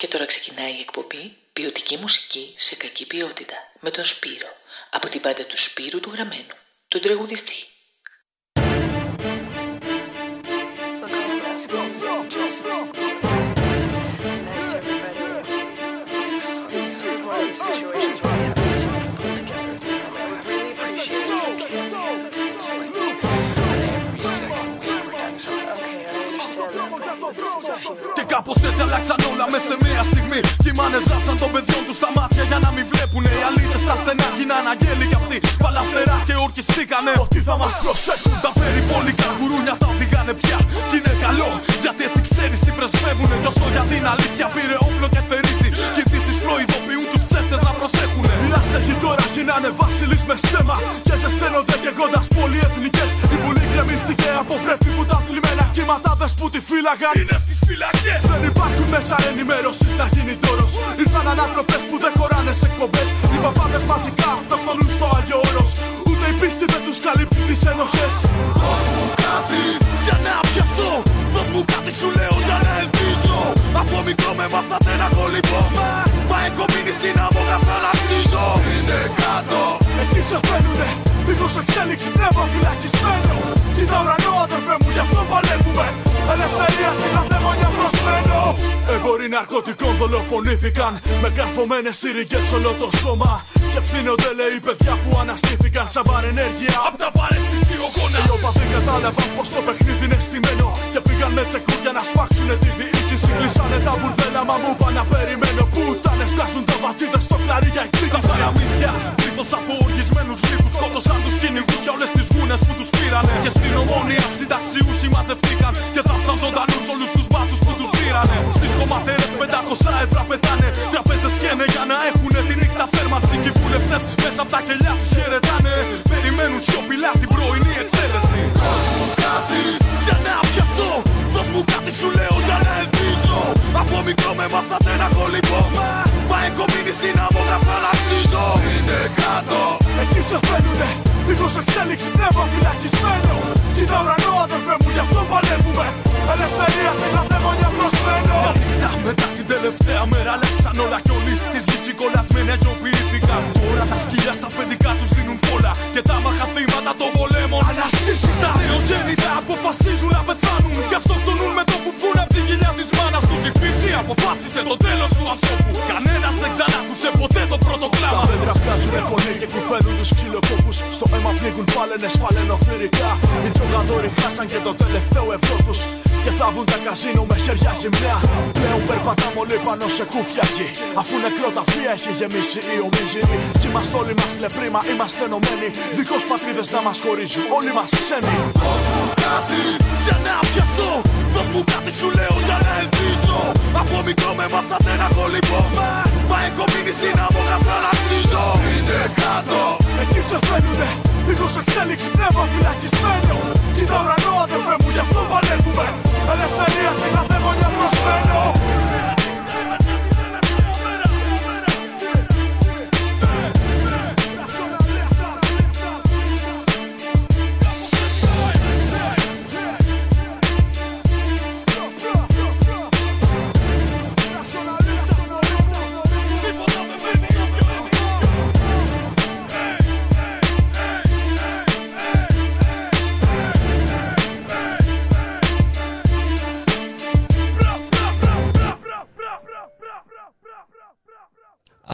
Και τώρα ξεκινάει η εκπομπή Ποιοτική μουσική σε κακή ποιότητα με τον Σπύρο από την πάντα του Σπύρου του Γραμμένου, τον τραγουδιστή. Και κάπως έτσι αλλάξαν όλα μέσα σε μία στιγμή. Και οι μάνες ράψαν των παιδιών τους στα μάτια για να μην βλέπουν. Οι αλήτε στα στενά γίναν αγγέλοι κι αυτοί. Παλαφτερά και ορκιστήκανε. Ότι θα μας προσέχουν. Τα περιπόλικα γουρούνια τα οδηγάνε πια. Κι είναι καλό γιατί έτσι ξέρεις τι πρεσβεύουνε. Κι όσο για την αλήθεια πήρε όπλο και θερίζει. Κι οι δύσει προειδοποιούν τους ψεύτε να προσέχουνε. Οι άστεγοι τώρα γίνανε βασιλείς με στέμα. Και ζεσταίνονται και γόντα πολυεθνικές. Οι πουλοί γκρεμίστηκε από βρέφη που τα θλιμμένα κύματα δες που τη φύλαγαν. Είναι στις φυλακές. Δεν υπάρχουν μέσα ενημέρωσης να γίνει τόρος. Ήρθαν ανάτροπε που δεν χωράνε σε εκπομπές. Οι παπάδες μαζικά αυτοκτονούν στο Άγιο Όρος. Ούτε η πίστη δεν τους καλύπτει τις ενοχέ. Δώσ' μου κάτι για να πιαστώ. Δώσ' μου κάτι σου λέω για να ελπίζω. Από μικρό με μάθατε να κολυμπώ. Δίχως εξέλιξη πνεύμα φυλακισμένο. Κοίτα ουρανό αδερφέ μου γι' αυτό παλεύουμε. Ελευθερία στην αθέμονια προσμένο. Εμποροί ναρκωτικών δολοφονήθηκαν. Με καρφωμένες σύριγγες όλο το σώμα. Και ευθύνονται λέει παιδιά που αναστήθηκαν σαν παρενέργεια. Απ' τα παρεστησιογόνα. Οι οπαδοί κατάλαβαν πως το παιχνίδι είναι στημένο. Και πήγαν με τσεκούρια να σφάξουνε τη διοίκηση. Κλείσανε τα μπουρδέλα μα μου είπα να περιμένω. Πουτάνες πλάσουν τα βατσίδες στο κλαρί για εκδίκηση. Στα παραμύθια, πλήθος από οργισμένους λίπους. Σκότωσαν τους κυνηγούς για όλες τις γούνες που τους πήρανε. Και στην ομόνια συνταξιούχοι μαζευτήκαν. Και θάψαν ζωντανούς όλους τους μπάτσους που τους δίρανε. Στις χωματέρες 500 ευρώ πετάνε. Τραπέζες καίνε για να έχουνε τη νύχτα θέρμανση. Και οι βουλευτές μέσα από τα κελιά τους χαιρετάνε. Περιμένουν σιωπηλά την πρωινή εκτέλεση. Δώσ' μου κάτι για να πιαστώ. Εκεί σε θέλουνε. Δίχως εξέλιξη πνεύμα φυλακισμένο. Κοίτα ουρανό αδερφέ μου γι' αυτό παλεύουμε. Ελευθερία σε κάθε μονιά προσμένο. Μια νύχτα μετά την τελευταία μέρα αλλάξαν όλα κι όλοι στις γης οι κολλασμένοι αγιοποιήθηκαν. Τώρα τα σκυλιά στα παιδικά τους δίνουν φόλα. Και τα μαχαθήματα των πολέμων αναστήθηκαν. Τα νεογέννητα αποφασίζουν να πεθάνουν. Γι' αυτό τονούν με το που βγουν από τη γυλιά της μάνας τους. Η φύση αποφάσισε το τέλος δέντρα βγάζουν φωνή και κουφαίνουν τους ξυλοκόπους. Στο αίμα πνίγουν πάλαινες παλαινοφυρικά. Οι τζογαδόροι χάσαν και το τελευταίο ευρώ τους. Και θάβουν τα καζίνο με χέρια γυμνά. Πλέον περπατάμε όλοι πάνω σε κούφια γη. Αφού νεκρό τα φία έχει γεμίσει η ομίγυρη. Κι είμαστε όλοι μας λεπρίμα, είμαστε ενωμένοι. Δικός πατρίδες να μας χωρίζουν, όλοι μας ξένοι. Δώσ' μου κάτι για να πιαστώ. Δώσ' μου κάτι σου λέω για να ελπίζω. Από μικρό με μάθατε να κολυμπώ. Μα, μα έχω μείνει στην άμμο να χτίζω. Είναι κάτω. Εκεί σε θέλουνε. Δίχως εξέλιξη πνεύμα φυλακισμένο. Κοίτα ουρανό αδερφέ μου γι' αυτό παλεύουμε. Ελευθερία σε κάθε γωνιά προσμένο.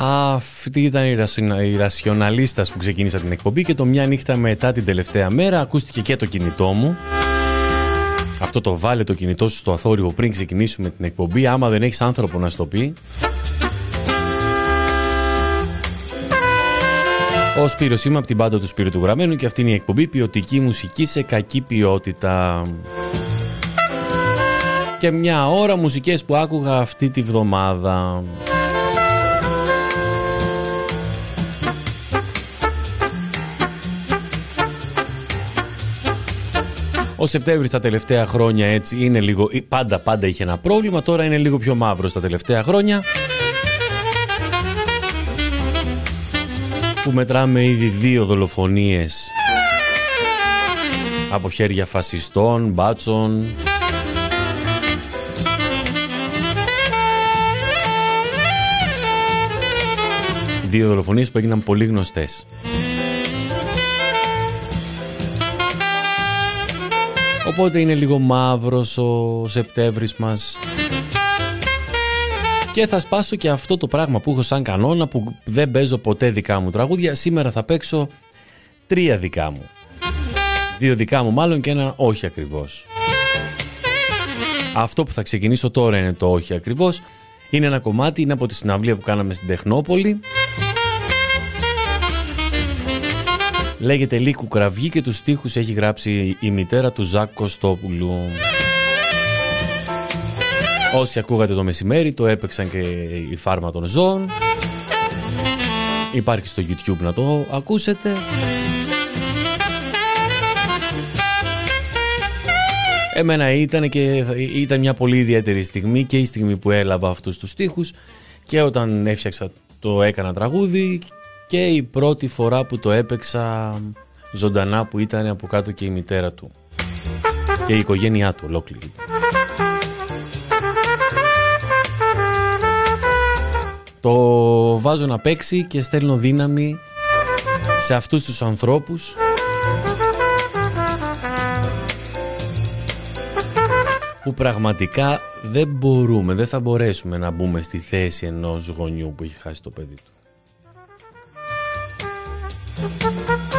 Αυτή ήταν η ρασιοναλίστας που ξεκίνησα την εκπομπή και το μια νύχτα μετά την τελευταία μέρα ακούστηκε και το κινητό μου. Αυτό το βάλε το κινητό σου στο αθόρυβο πριν ξεκινήσουμε την εκπομπή άμα δεν έχεις άνθρωπο να στο πει. Ο Σπύρος είμαι από την πάντα του Σπύρου του Γραμμένου και αυτή είναι η εκπομπή ποιοτική μουσική σε κακή ποιότητα. Και μια ώρα μουσικές που άκουγα αυτή τη βδομάδα. Ο Σεπτέμβρης τα τελευταία χρόνια έτσι είναι λίγο. Πάντα, πάντα είχε ένα πρόβλημα. Τώρα είναι λίγο πιο μαύρος τα τελευταία χρόνια. Που μετράμε ήδη δύο δολοφονίες από χέρια φασιστών, μπάτσων, δύο δολοφονίες που έγιναν πολύ γνωστές. Οπότε είναι λίγο μαύρος ο Σεπτέμβρης μας και θα σπάσω και αυτό το πράγμα που έχω σαν κανόνα που δεν παίζω ποτέ δικά μου τραγούδια. Σήμερα θα παίξω τρία δικά μου. Δύο δικά μου μάλλον και ένα όχι ακριβώς. Αυτό που θα ξεκινήσω τώρα είναι το όχι ακριβώς. Είναι ένα κομμάτι, είναι από τη συναυλία που κάναμε στην Τεχνόπολη. Λέγεται Λύκου Κραυγή και τους στίχους έχει γράψει η μητέρα του Ζάκ Κωστόπουλου. Όσοι ακούγατε το μεσημέρι το έπαιξαν και η φάρμα των ζώων. Υπάρχει στο YouTube να το ακούσετε. Εμένα ήταν και ήταν μια πολύ ιδιαίτερη στιγμή και η στιγμή που έλαβα αυτούς τους στίχους και όταν έφτιαξα το έκανα τραγούδι και η πρώτη φορά που το έπαιξα ζωντανά που ήταν από κάτω και η μητέρα του και η οικογένειά του ολόκληρη. Το βάζω να παίξει και στέλνω δύναμη σε αυτούς τους ανθρώπους που πραγματικά δεν μπορούμε, δεν θα μπορέσουμε να μπούμε στη θέση ενός γονιού που έχει χάσει το παιδί του. Όνομά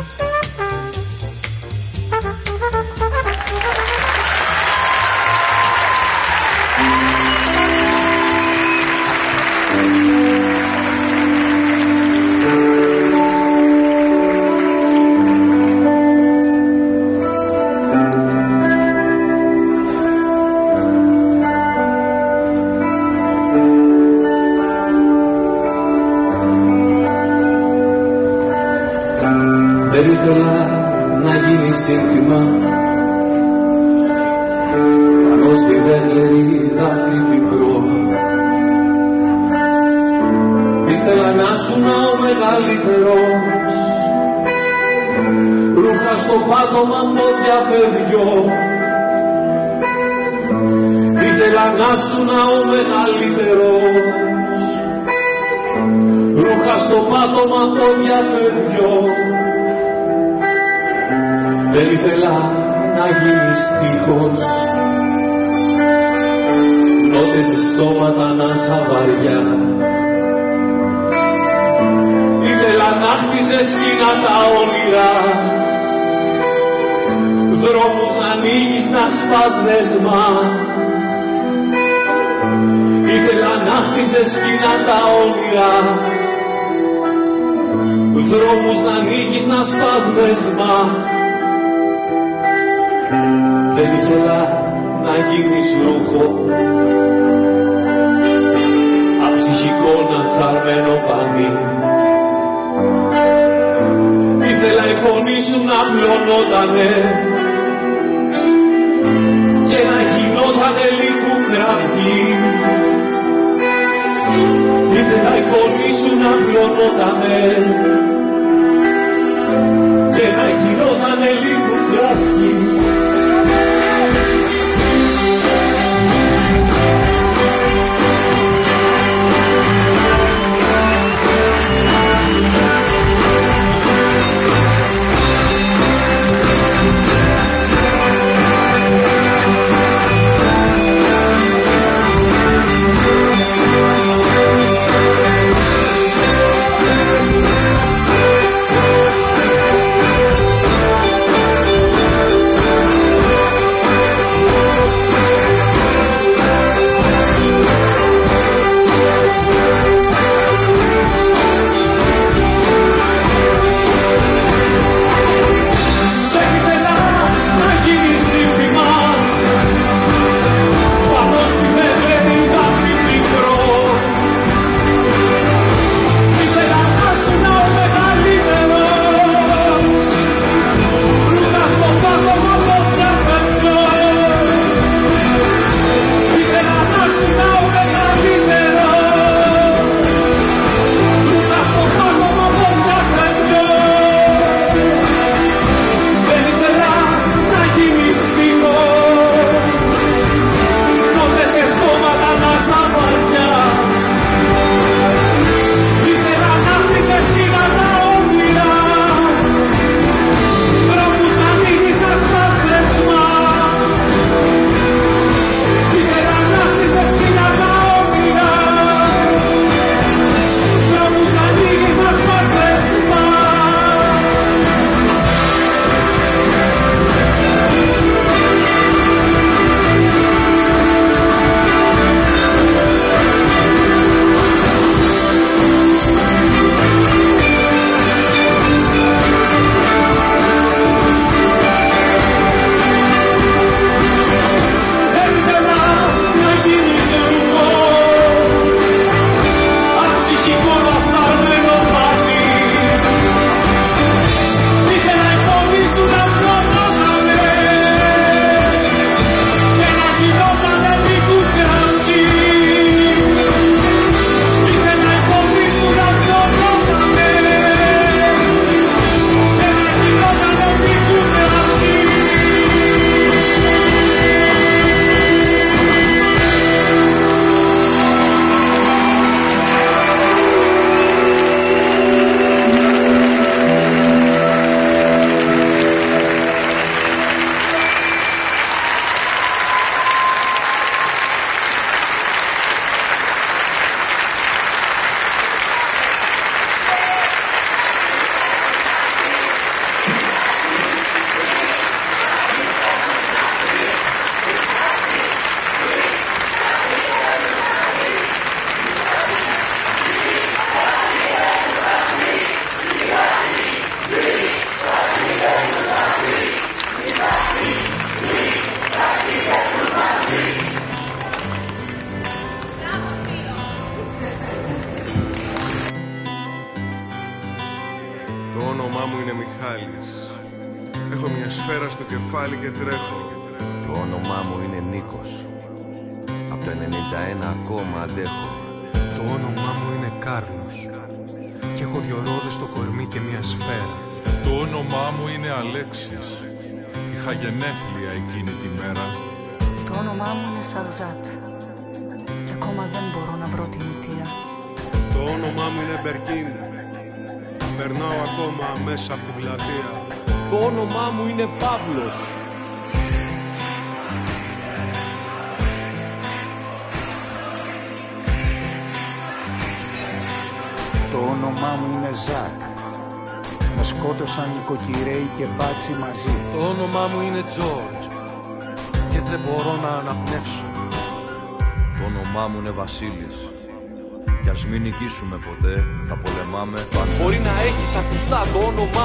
Remember.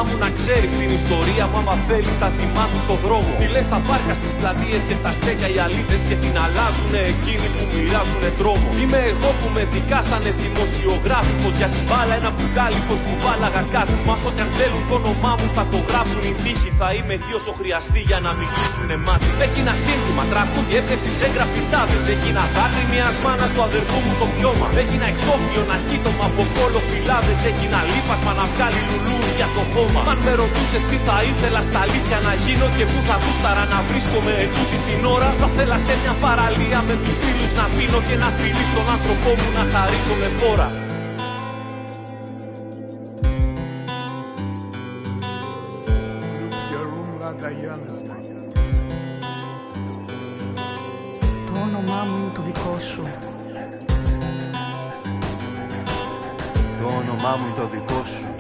Μου να ξέρεις την ιστορία μου άμα θέλεις τα τιμά του στο δρόμο. Τι λες στα πάρκα, στις πλατείες και στα στέκια οι αλήτες και την αλλάζουνε εκείνοι που μοιράζουνε τρόμο. Είμαι εγώ που με δικάσανε δημοσιογράφικος για την μπάλα ένα μπουκάλι πως κουβάλαγα κάτι. Μα ό,τι αν θέλουν το όνομά μου θα το γράφουν οι τύχοι. Θα είμαι εκεί όσο χρειαστεί για να μην κλείσουνε μάτι. Έχει ένα σύνθημα, τραγούδι, έπνευση σε γραφιτάδες. Έχει ένα δάκρυ μιας μάνας του αδερφού μου το πιώμα. Έχει ένα εξώφυλλο να κοίτωμα από κόλλο φυλάδες Έχει ένα λίπασμα να βγάλει λουλούδια το χώμα Αν με ρωτούσες τι θα ήθελα στα αλήθεια να γίνω Και πού θα γούσταρα να βρίσκομαι ετούτη την ώρα Θα θέλα σε μια παραλία με τους φίλους να πίνω Και να φιλεί στον άνθρωπό μου να χαρίζω με φόρα. Το όνομά μου είναι το δικό σου. Το όνομά μου είναι το δικό σου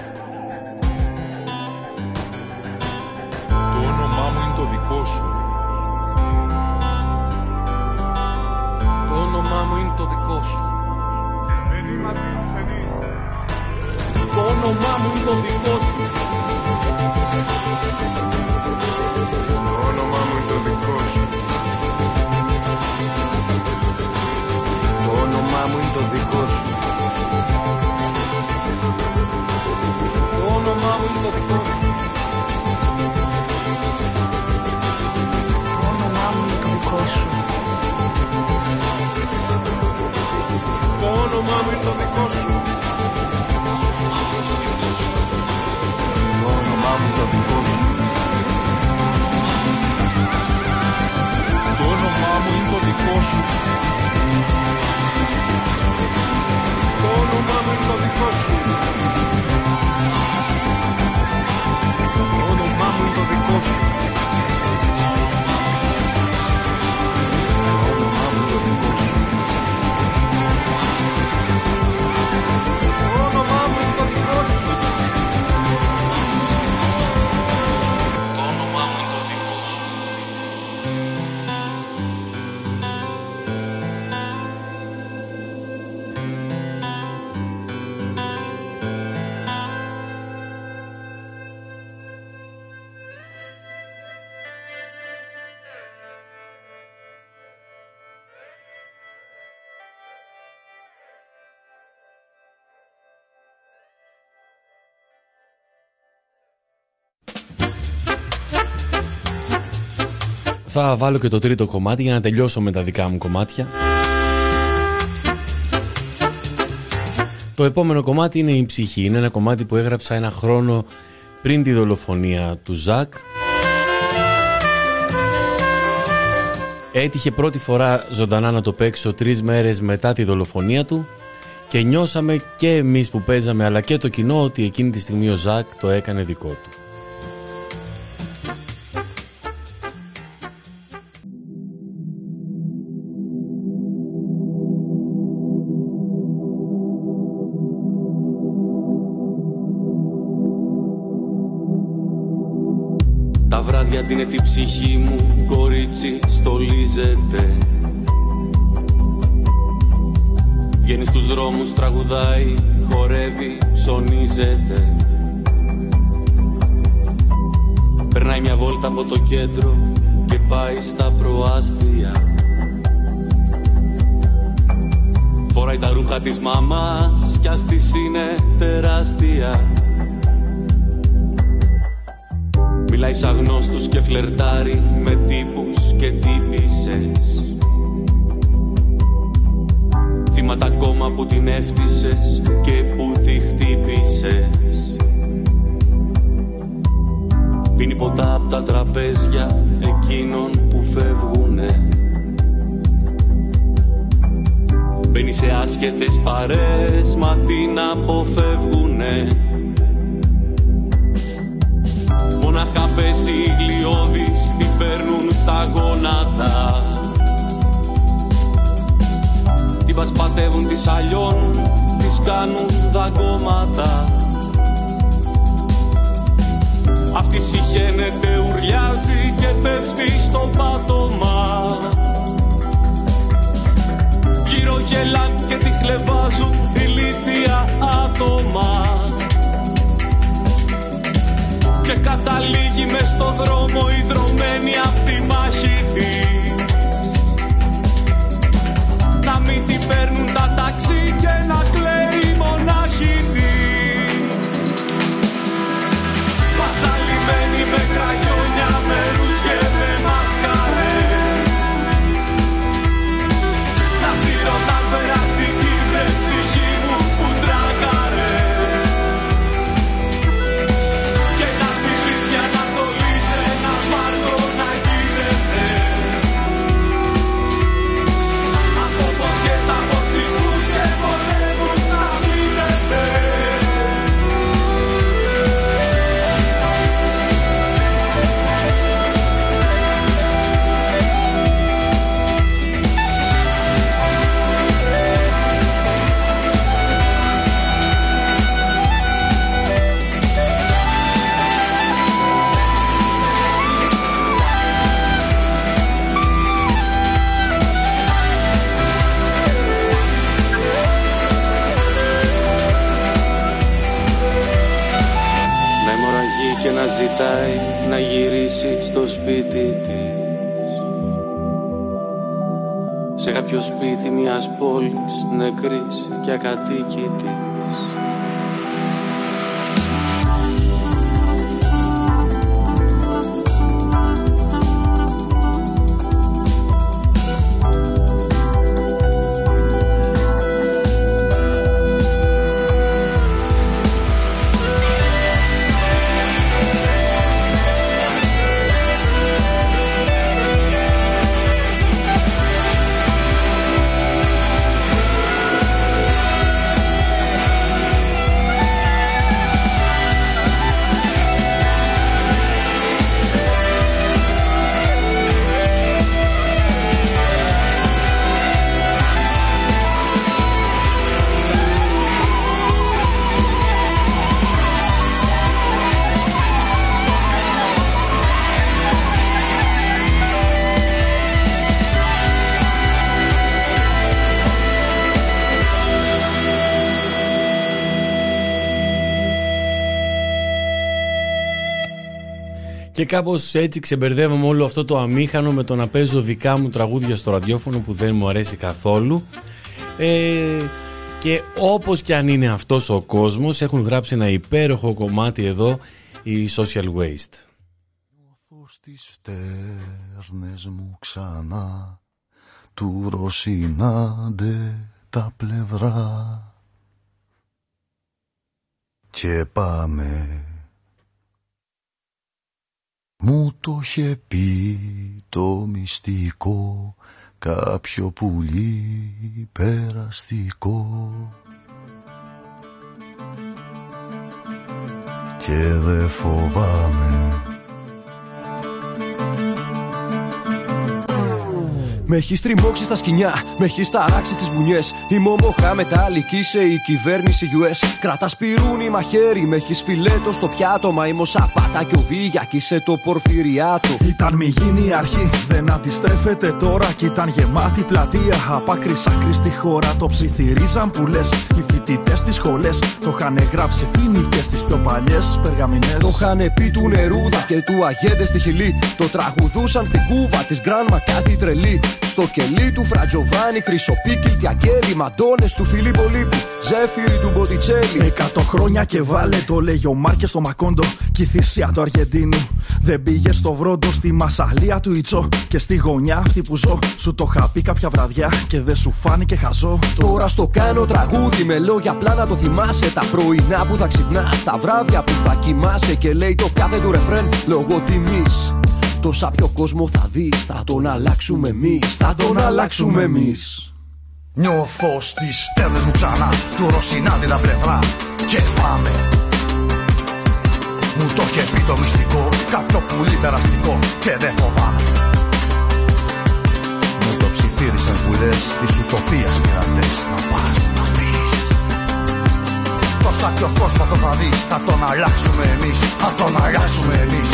Θα βάλω και το τρίτο κομμάτι για να τελειώσω με τα δικά μου κομμάτια. Το επόμενο κομμάτι είναι η ψυχή. Είναι ένα κομμάτι που έγραψα ένα χρόνο πριν τη δολοφονία του Ζακ. Έτυχε πρώτη φορά ζωντανά να το παίξω τρεις μέρες μετά τη δολοφονία του και νιώσαμε και εμείς που παίζαμε αλλά και το κοινό ότι εκείνη τη στιγμή ο Ζακ το έκανε δικό του. Τα βράδια την τη ψυχή μου κορίτσι στολίζεται. Βγαίνει στους δρόμους, τραγουδάει, χορεύει, ψωνίζεται. Περνάει μια βόλτα από το κέντρο και πάει στα προάστια. Φοράει τα ρούχα της μαμάς κι ας της είναι τεράστια Μιλάει σαν γνώστους και φλερτάρει με τύπους και τύπησες. Θύματα ακόμα που την έφτισες και που τη χτύπησες. Πίνει ποτά από τα τραπέζια εκείνων που φεύγουνε. Μπαίνει σε άσχετες παρές μα την αποφεύγουνε Μοναχά πέσει γλιώδης την παίρνουν στα γόνατα. Την πασπατεύουν, τις αλλιώνουν, τις κάνουν δαγκώματα Αυτή συχαίνεται, ουρλιάζει και πέφτει στο πάτωμα. Γύρω γελάν και τη χλεβάζουν ηλίθια άτομα Και καταλήγει μες στο δρόμο η δρομένη απ' τη μάχη της. Να μην την παίρνουν τα ταξί και να κλαίει σπίτι της. Σε κάποιο σπίτι μιας πόλης νεκρής και ακατοίκητης κάπως έτσι ξεμπερδεύομαι όλο αυτό το αμήχανο με το να παίζω δικά μου τραγούδια στο ραδιόφωνο που δεν μου αρέσει καθόλου. Ε, και όπως και αν είναι αυτός ο κόσμος έχουν γράψει ένα υπέροχο κομμάτι εδώ η Social Waste. Στις φτέρνες μου ξανά του ροσινάντε τα πλευρά και πάμε μου το είχε πει το μυστικό κάποιο πουλί περαστικό. Και δε φοβάμαι Με έχει τριμώξει στα σκηνιά, με έχει ταράξει τις μπουνιές. Η μομοχά μετάλλικη σε η κυβέρνηση US. Κρατάς πυρούνι μαχαίρι, με έχεις φιλέτο στο πιάτο. Μα η μοσαπάτα και ο Βίγιακη σε το πορφυριάτο. Ήταν μη γίνει η αρχή, δεν αντιστρέφεται τώρα. Κι ήταν γεμάτη πλατεία. Απ' άκρη σ' άκρη στη χώρα το ψιθυρίζαν που λες. Οι φοιτητές στις σχολές το είχαν γράψει φοινικέ στις πιο παλιές περγαμηνές. Το είχαν πει του νερούδα και του αγέντε στη χιλή. Το τραγουδούσαν στην κούβα της γκράνμα κάτι τρελή. Στο κελί του Φρατζοβάνι, Χρυσοπίκη, Αγγέλη, Μαντώνες του Φιλίππο Λίπη, Ζέφυρη του Μποτιτσέλη. Εκατό χρόνια και βάλε το λέγει ο Μάρκες στο Μακόντο και η θυσία του Αργεντίνου. Δεν πήγε στο βρόντο στη μασαλία του Ιτσό και στη γωνιά αυτή που ζω. Σου το είχα πει κάποια βραδιά και δεν σου φάνηκε χαζό. Τώρα στο κάνω τραγούδι με λόγια απλά να το θυμάσαι. Τα πρωινά που θα ξυπνάς, τα βράδια που θα κοιμάσαι και λέει το κάθε του ρεφρέν λόγω τιμής. Τόσα πιο κόσμο θα δεις, θα τον αλλάξουμε εμείς. Θα τον αλλάξουμε εμείς. Νιώθω στις στέλνες μου ξανά. Του Ρωσινάντη τα πλευρά. Και πάμε. Μου το είχε πει το μυστικό. Κάποιο πουλί περαστικό Και δεν φοβάμαι. Μου το ψιθύρισαν που λες. Της ουτοπίας πειρατές Να πας να πεις. Τόσα πιο κόσμος το θα δεις. Θα τον αλλάξουμε εμείς. Θα τον αλλάξουμε εμείς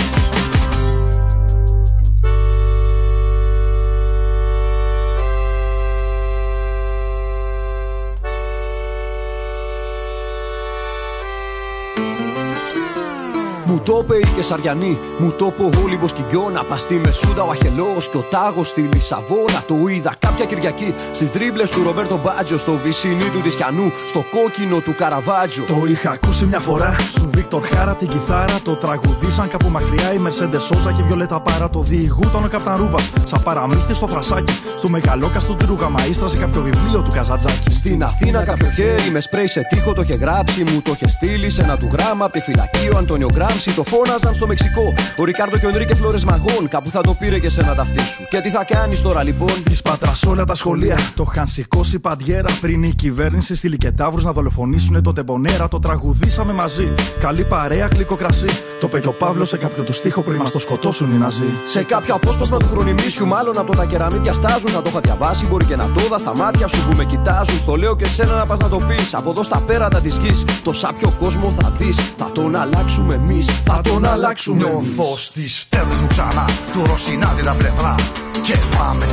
το είπε η Κεσαριανή, μου το είπε ο Όλυμπο Κιγκιόνα. Πας στη Μεσούδα ο Αχελό και ο Τάγος στη Λισαβόνα. Το είδα κάποια Κυριακή στις τρίπλε του Ρομπέρτο Μπάτζο. Στο βυσινί του Τισιανού, στο κόκκινο του Καραβάτζο. Το είχα ακούσει μια φορά στο Βίκτορ Χάρα την κιθάρα. Το τραγουδίσαν κάπου μακριά η Μερσέντε Σόζα και η Βιολέτα Πάρα. Το διηγούταν ο Καπταρούβα. Σαν παραμύθι στο θρασάκι. Στο μεγαλόκαστο του Τρούγα Μαΐστρα σε κάποιο βιβλίο του Καζατζάκη. Στην Αθήνα κάποιο χέρι με σπρέι σε τείχο το είχε γράψει. Μου το είχε στείλει σε ένα του γράμμα από τη φυλακή ο Αντώνιο Γκράμψη. Το φώναζαν στο Μεξικό. Ο Ρικάρδο και ο Ενρίκε Φλόρε Μαγών. Κάπου θα το πήρε και σε ένα ταυτί σου. Και τι θα κάνεις τώρα λοιπόν; Της πατράς όλα τα σχολεία. Το είχαν σηκώσει παντιέρα πριν η κυβέρνηση στη Λικετάβρου να δολοφονήσουν το τεμπονέρα. Το τραγουδήσαμε μαζί. Καλή παρέα, γλυκό κρασί. Το πέγιο Παύλος σε κάποιο του στίχο πριν μα το σκοτώσουν οι Ναζί. Σε κάποιο απόσπασμα του χρονιμίσιου, μάλλον από τα κεραμίδια στάζουν. Θα το είχα διαβάσει, μπορεί και να το δα στα μάτια σου που με κοιτάζουν. Στο λέω και σένα να πας να το πεις. Από εδώ στα πέρατα της γης. Το σάπιο κόσμο θα δεις. Θα τον αλλάξουμε εμείς. Θα τον αλλάξουμε. Εμείς. Νιώθω στις στέλνες μου ξανά. Του Ρωσινάντη τα πλευρά. Και πάμε.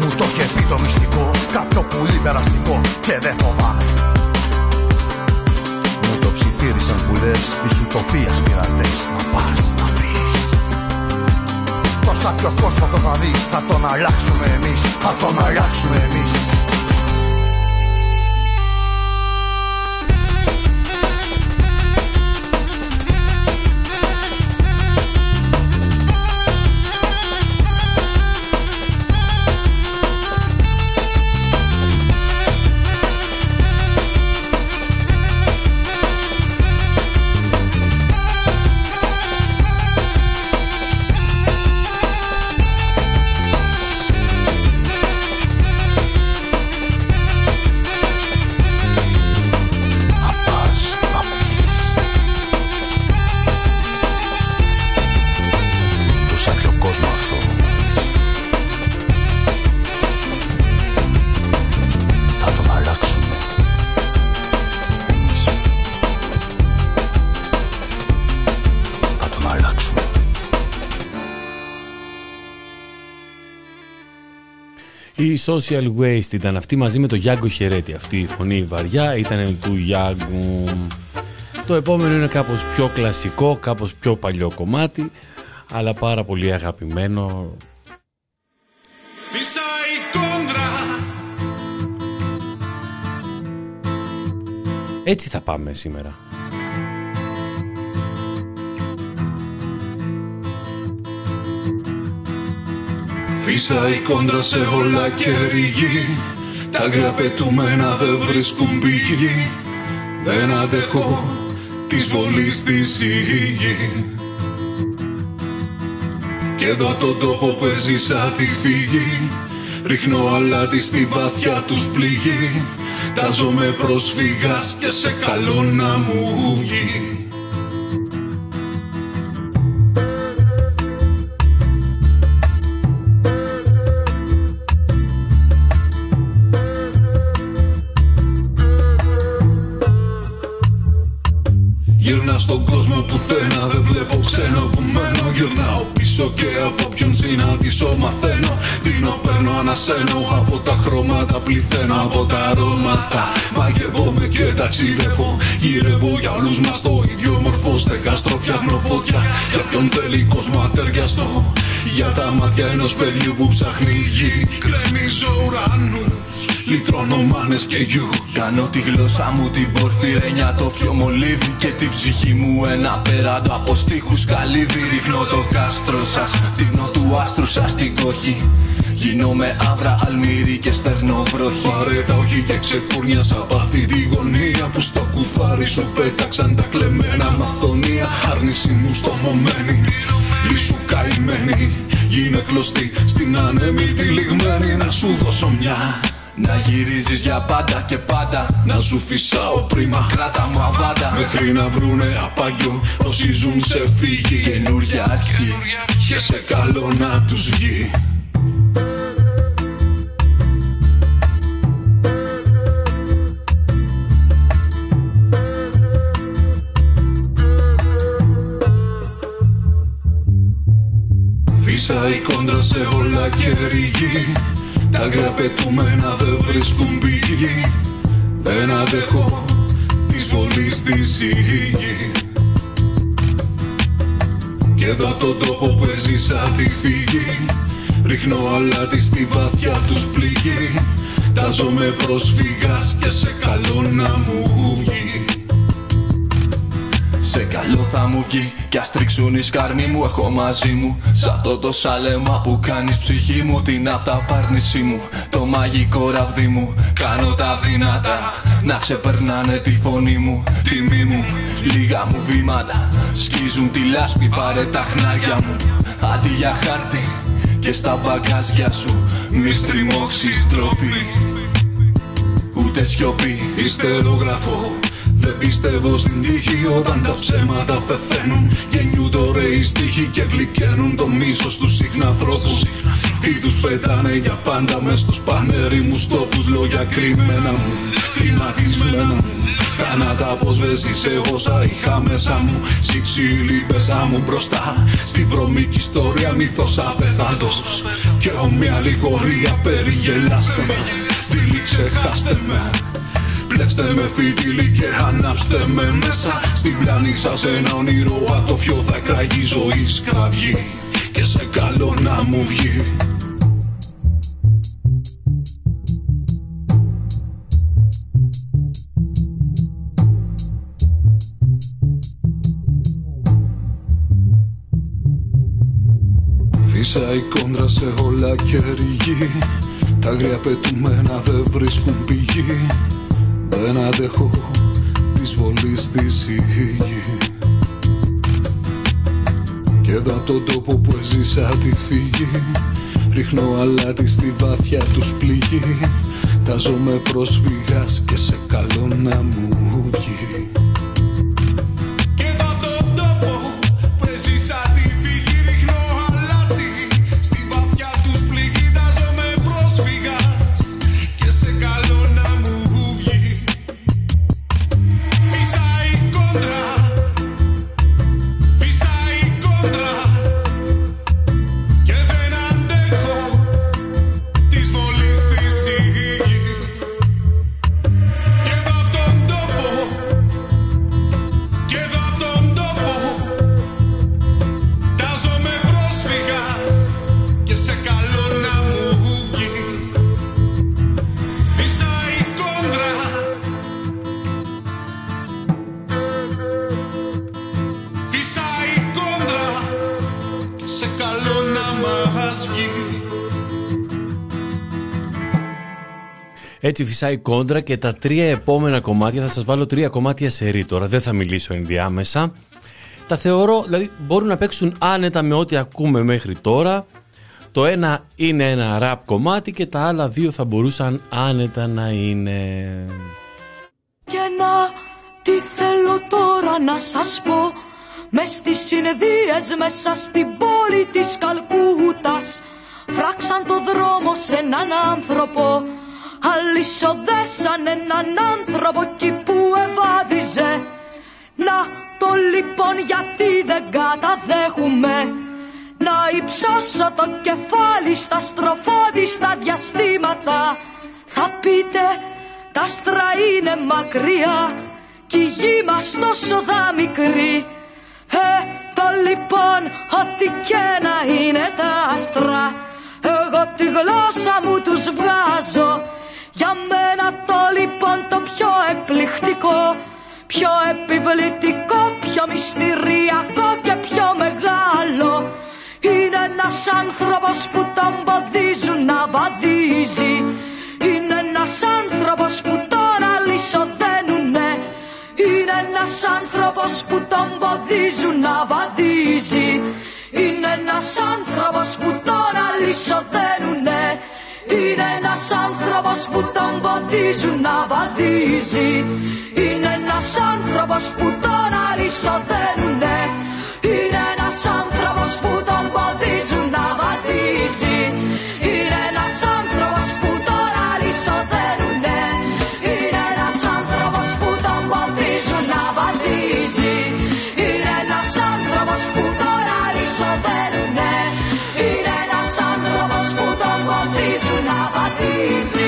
Μου το είχε πει το μυστικό. Κάποιο πουλί περαστικό Και δεν φοβάμαι. Μου το ψιθύρισαν που λες. Της ουτοπίας πειρατές. Να πας να πεις Τόσα πιο κόσμο το θα δεις. Θα τον αλλάξουμε εμείς. Θα τον αλλάξουμε εμείς Social Waste ήταν αυτή μαζί με το Γιάνγκο Χερέτη. Αυτή η φωνή βαριά ήταν του Γιάνγκου. Το επόμενο είναι κάπως πιο κλασικό, κάπως πιο παλιό κομμάτι, αλλά πάρα πολύ αγαπημένο. Φυσάει κόντρα Έτσι θα πάμε σήμερα. Φύσαει κόντρα σε όλα και ρηγή Τα άγρια πετούμενα δεν βρίσκουν πηγή. Δεν αντέχω της βολής της η γη Και εδώ τον τόπο που έζησα τη φύγη. Ρίχνω αλάτι στη βαθιά τους πληγή. Τάζομαι πρόσφυγας και σε καλό να μου βγει ξένο που μένω Γυρνάω πίσω ζήσω και από ποιον συναντήσω μαθαίνω. Δίνω, παίρνω, ανασένω από τα χρώματα πληθαίνω Από τα αρώματα. Μαγεύομαι και ταξιδεύω Γυρεύω για όλους μας το ίδιο μορφό. Στεγαστρο φτιάχνω φωτιά Για ποιον θέλει κόσμο ατεριαστό Για τα μάτια ενός παιδιού που ψάχνει γη Κρέμιζω ουρανούς Λυτρώνω μάνες και γιου. Κάνω τη γλώσσα μου την πορφυρένια το φιο μολύβι. Και την ψυχή μου ένα πέραντο από στίχους καλύβι Ρίχνω το κάστρο σας, φτύνω του άστρου σας στην κοχή Γίνομαι άβρα, αλμύρι και στερνό βροχή. Πάρε τα όχι και ξεκούρνιασα από αυτή τη γωνία Που στο κουφάρι σου πέταξαν τα κλεμμένα μαθονία. Άρνηση μου στομωμένη, λύσου καημένη. Γίνε κλωστή στην άνεμη τη λιγμένη. Να σου δώσω μια να γυρίζεις για πάντα και πάντα. Να σου φυσάω πρίμα Κράτα μου αβάντα. Μέχρι να βρουνε απαγιό Όσοι ζουν σε φύγη. Καινούρια αρχή Και σε καλό να τους βγει. Φύσα η κόντρα σε όλα και ρηγή τα αγραία πετούμενα δεν βρίσκουν πηγή. Δεν αντέχω της βολής της η Και εδώ τον τόπο που έζησα τη φύγη Ρίχνω αλάτι στη βαθιά τους πληγή. Τάζομαι πρόσφυγας και σε καλό να μου βγει σε καλό θα μου βγει Κι ας τρίξουν οι σκαρμοί μου Έχω μαζί μου. Σ' αυτό το σάλεμα που κάνεις ψυχή μου Την αυταπάρνησή μου. Το μαγικό ραβδί μου Κάνω τα δυνατά. Να ξεπερνάνε τη φωνή μου Τιμή μου. Λίγα μου βήματα Σκίζουν τη λάσπη Πάρε τα χνάρια μου. Αντί για χάρτη Και στα μπαγκάζια σου Μη στριμώξεις τρόπι Ούτε σιωπή Ιστερογραφώ δεν πιστεύω στην τύχη όταν τα ψέματα πεθαίνουν. Γεννιούνται ωραίοι στίχοι και γλυκαίνουν το μίσος τους συχναθρώπους Ή τους πετάνε για πάντα μες στους πανερήμους τόπους Λόγια κρυμμένα μου, χρηματισμένα μου. Κάνα τα αποσβέσεις εγώ σα είχα μέσα μου. Σιξίλι πέσα μου μπροστά Στη βρωμική ιστορία μύθος απεθάντος Και ομοια λιγορία περιγελάστε με Φίλοι ξεχάστε με Πλέξτε με φιτίλι και ανάψτε με μέσα. Στην πλάνη σας ένα όνειρο ατόφιο θα κραγεί. Ζωή σκραυγή Και σε καλό να μου βγει. Φύσα η κόντρα σε όλα και ρηγή Τα αγρία πετούμενα δεν βρίσκουν πηγή δεν αντέχω της βολής της η Και εδώ τον τόπο που έζησα τη φύγη Ρίχνω αλάτι στη βάθια τους πληγή. Τάζομαι πρόσφυγας και σε καλό να μου βγει Έτσι φυσάει κόντρα και τα τρία επόμενα κομμάτια θα σας βάλω τρία κομμάτια σε ρί τώρα. Δεν θα μιλήσω ενδιάμεσα. Τα θεωρώ, δηλαδή μπορούν να παίξουν άνετα με ό,τι ακούμε μέχρι τώρα. Το ένα είναι ένα ραπ κομμάτι και τα άλλα δύο θα μπορούσαν άνετα να είναι. Και να τι θέλω τώρα να σας πω μες στις συνεδρίες μέσα στην πόλη της Καλκούτας Φράξαν το δρόμο σε έναν άνθρωπο Αλυσοδέσαν έναν άνθρωπο εκεί που ευάδιζε Να το λοιπόν γιατί δεν καταδέχουμε. Να υψώσω το κεφάλι στα στροφόδιστα διαστήματα. Θα πείτε τα άστρα είναι μακριά κι η γη μας τόσο δα μικρή Ε, το λοιπόν ό,τι και να είναι τα άστρα Εγώ τη γλώσσα μου τους βγάζω Για μένα το λοιπόν το πιο εκπληκτικό Πιο επιβλητικό, πιο μυστηριακό και πιο μεγάλο Είναι ένας άνθρωπος που τον ποδίζουν να βαδίζει. Είναι ένας άνθρωπος που τον αλυσοδένουνε Είναι ένας άνθρωπος που τον ποδίζουν να βαδίζει. Είναι ένας άνθρωπος που τον αλυσοδένουνε είναι ένας άνθρωπος που τον ποδίζουν να βαδίζει. Είναι ένας άνθρωπος που τον αλυσοδένουνε Είναι ένας άνθρωπος που τον ποδίζουν να βαδίζει βαδίζει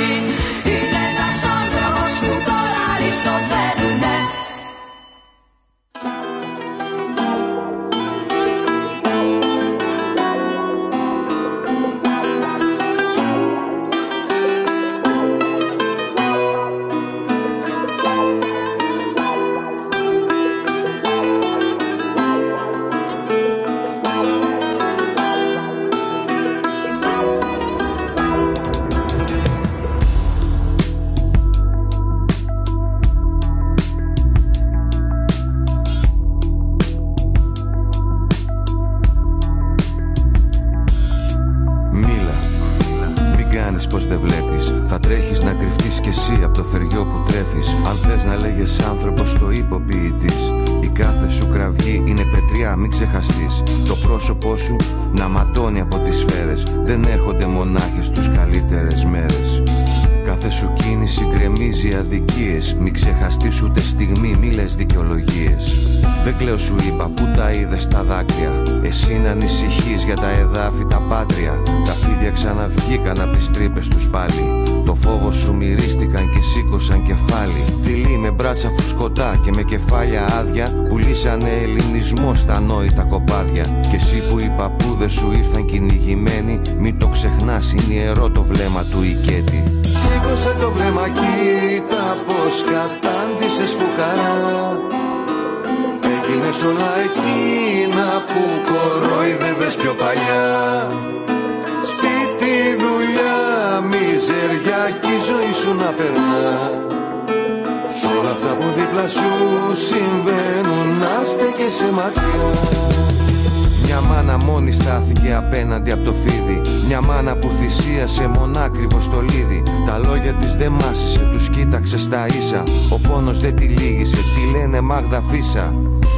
Ο πόνος δεν τη λύγησε, τη λένε Μάγδα Φίσα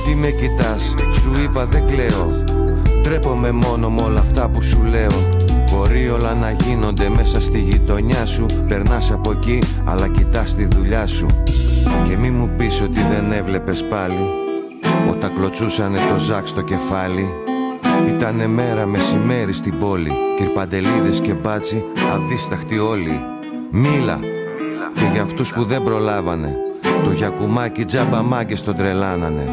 Τι με κοιτάς, σου είπα δεν κλαίω. Τρέπομαι μόνο με όλα αυτά που σου λέω. Μπορεί όλα να γίνονται μέσα στη γειτονιά σου. Περνάς από εκεί, αλλά κοιτάς τη δουλειά σου. Και μη μου πεις ότι δεν έβλεπες πάλι. Όταν κλωτσούσανε το ζάκ στο κεφάλι. Ήτανε μέρα μεσημέρι στην πόλη. Κυρπαντελίδες και μπάτσι αδίσταχτοι όλοι. Μίλα. Και για αυτούς που δεν προλάβανε Το γιακουμάκι τζάμπα μάγκες τον τρελάνανε.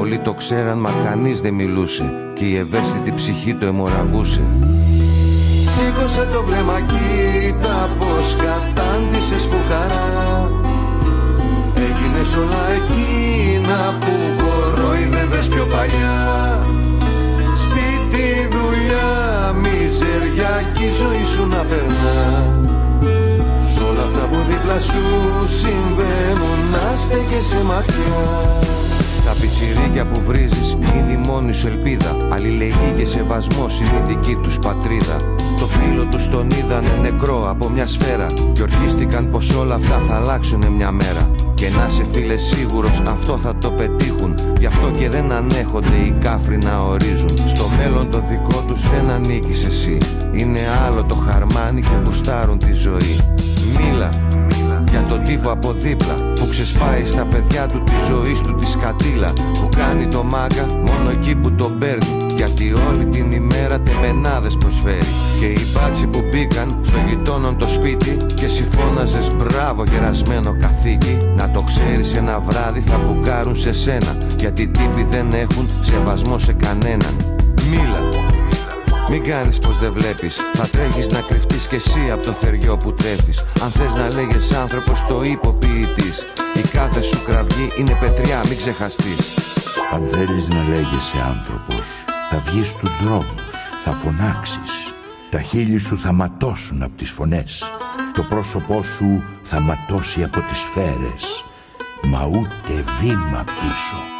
Όλοι το ξέραν μα κανείς δεν μιλούσε. Και η ευαίσθητη ψυχή το αιμορραγούσε. Σήκωσε το βλέμμα κοίτα πως κατάντησες φουκαρά Έγινες όλα εκείνα που κορόιδευες πιο παλιά. Σπίτι, δουλειά, μιζεριά κι η ζωή σου να περνά. Σ' όλα αυτά που δίπλα σου συμβαίνουν να στέκεσαι μακριά Τα πιτσιρίκια που βρίζεις είναι η μόνη σου ελπίδα. Αλληλεγγύη και σεβασμός είναι η δική τους πατρίδα. Το φίλο τους τον είδανε νεκρό από μια σφαίρα. Και ορκίστηκαν πως όλα αυτά θα αλλάξουν μια μέρα. Και να σε φίλε σίγουρος αυτό θα το πετύχουν. Γι' αυτό και δεν ανέχονται οι κάφροι να ορίζουν. Στο μέλλον το δικό τους δεν ανήκεις εσύ. Είναι άλλο το χαρμάνι και γουστάρουν τη ζωή. Μίλα για τον τύπο από δίπλα που ξεσπάει στα παιδιά του τη ζωή του τη σκατήλα που κάνει το μάγκα μόνο εκεί που τον παίρνει. Γιατί όλη την ημέρα τεμενάδες προσφέρει. Και οι μπάτσοι που μπήκαν στο γειτόνον το σπίτι Και εσύ φώναζες μπράβο γερασμένο καθήκη. Να το ξέρεις ένα βράδυ θα μπουκάρουν σε σένα. Γιατί τύποι δεν έχουν σεβασμό σε κανέναν. Μίλα μην κάνεις πως δεν βλέπεις. Θα τρέχεις να κρυφτείς κι εσύ από το θεριό που τρέφεις. Αν θες να λέγες άνθρωπος το υποποιητής. Η κάθε σου κραυγή είναι πετριά μην ξεχαστείς. Αν θέλεις να λέγεσαι άνθρωπος Θα βγεις στους δρόμους Θα φωνάξεις. Τα χείλη σου θα ματώσουν από τις φωνές. Το πρόσωπό σου θα ματώσει από τις σφαίρες. Μα ούτε βήμα πίσω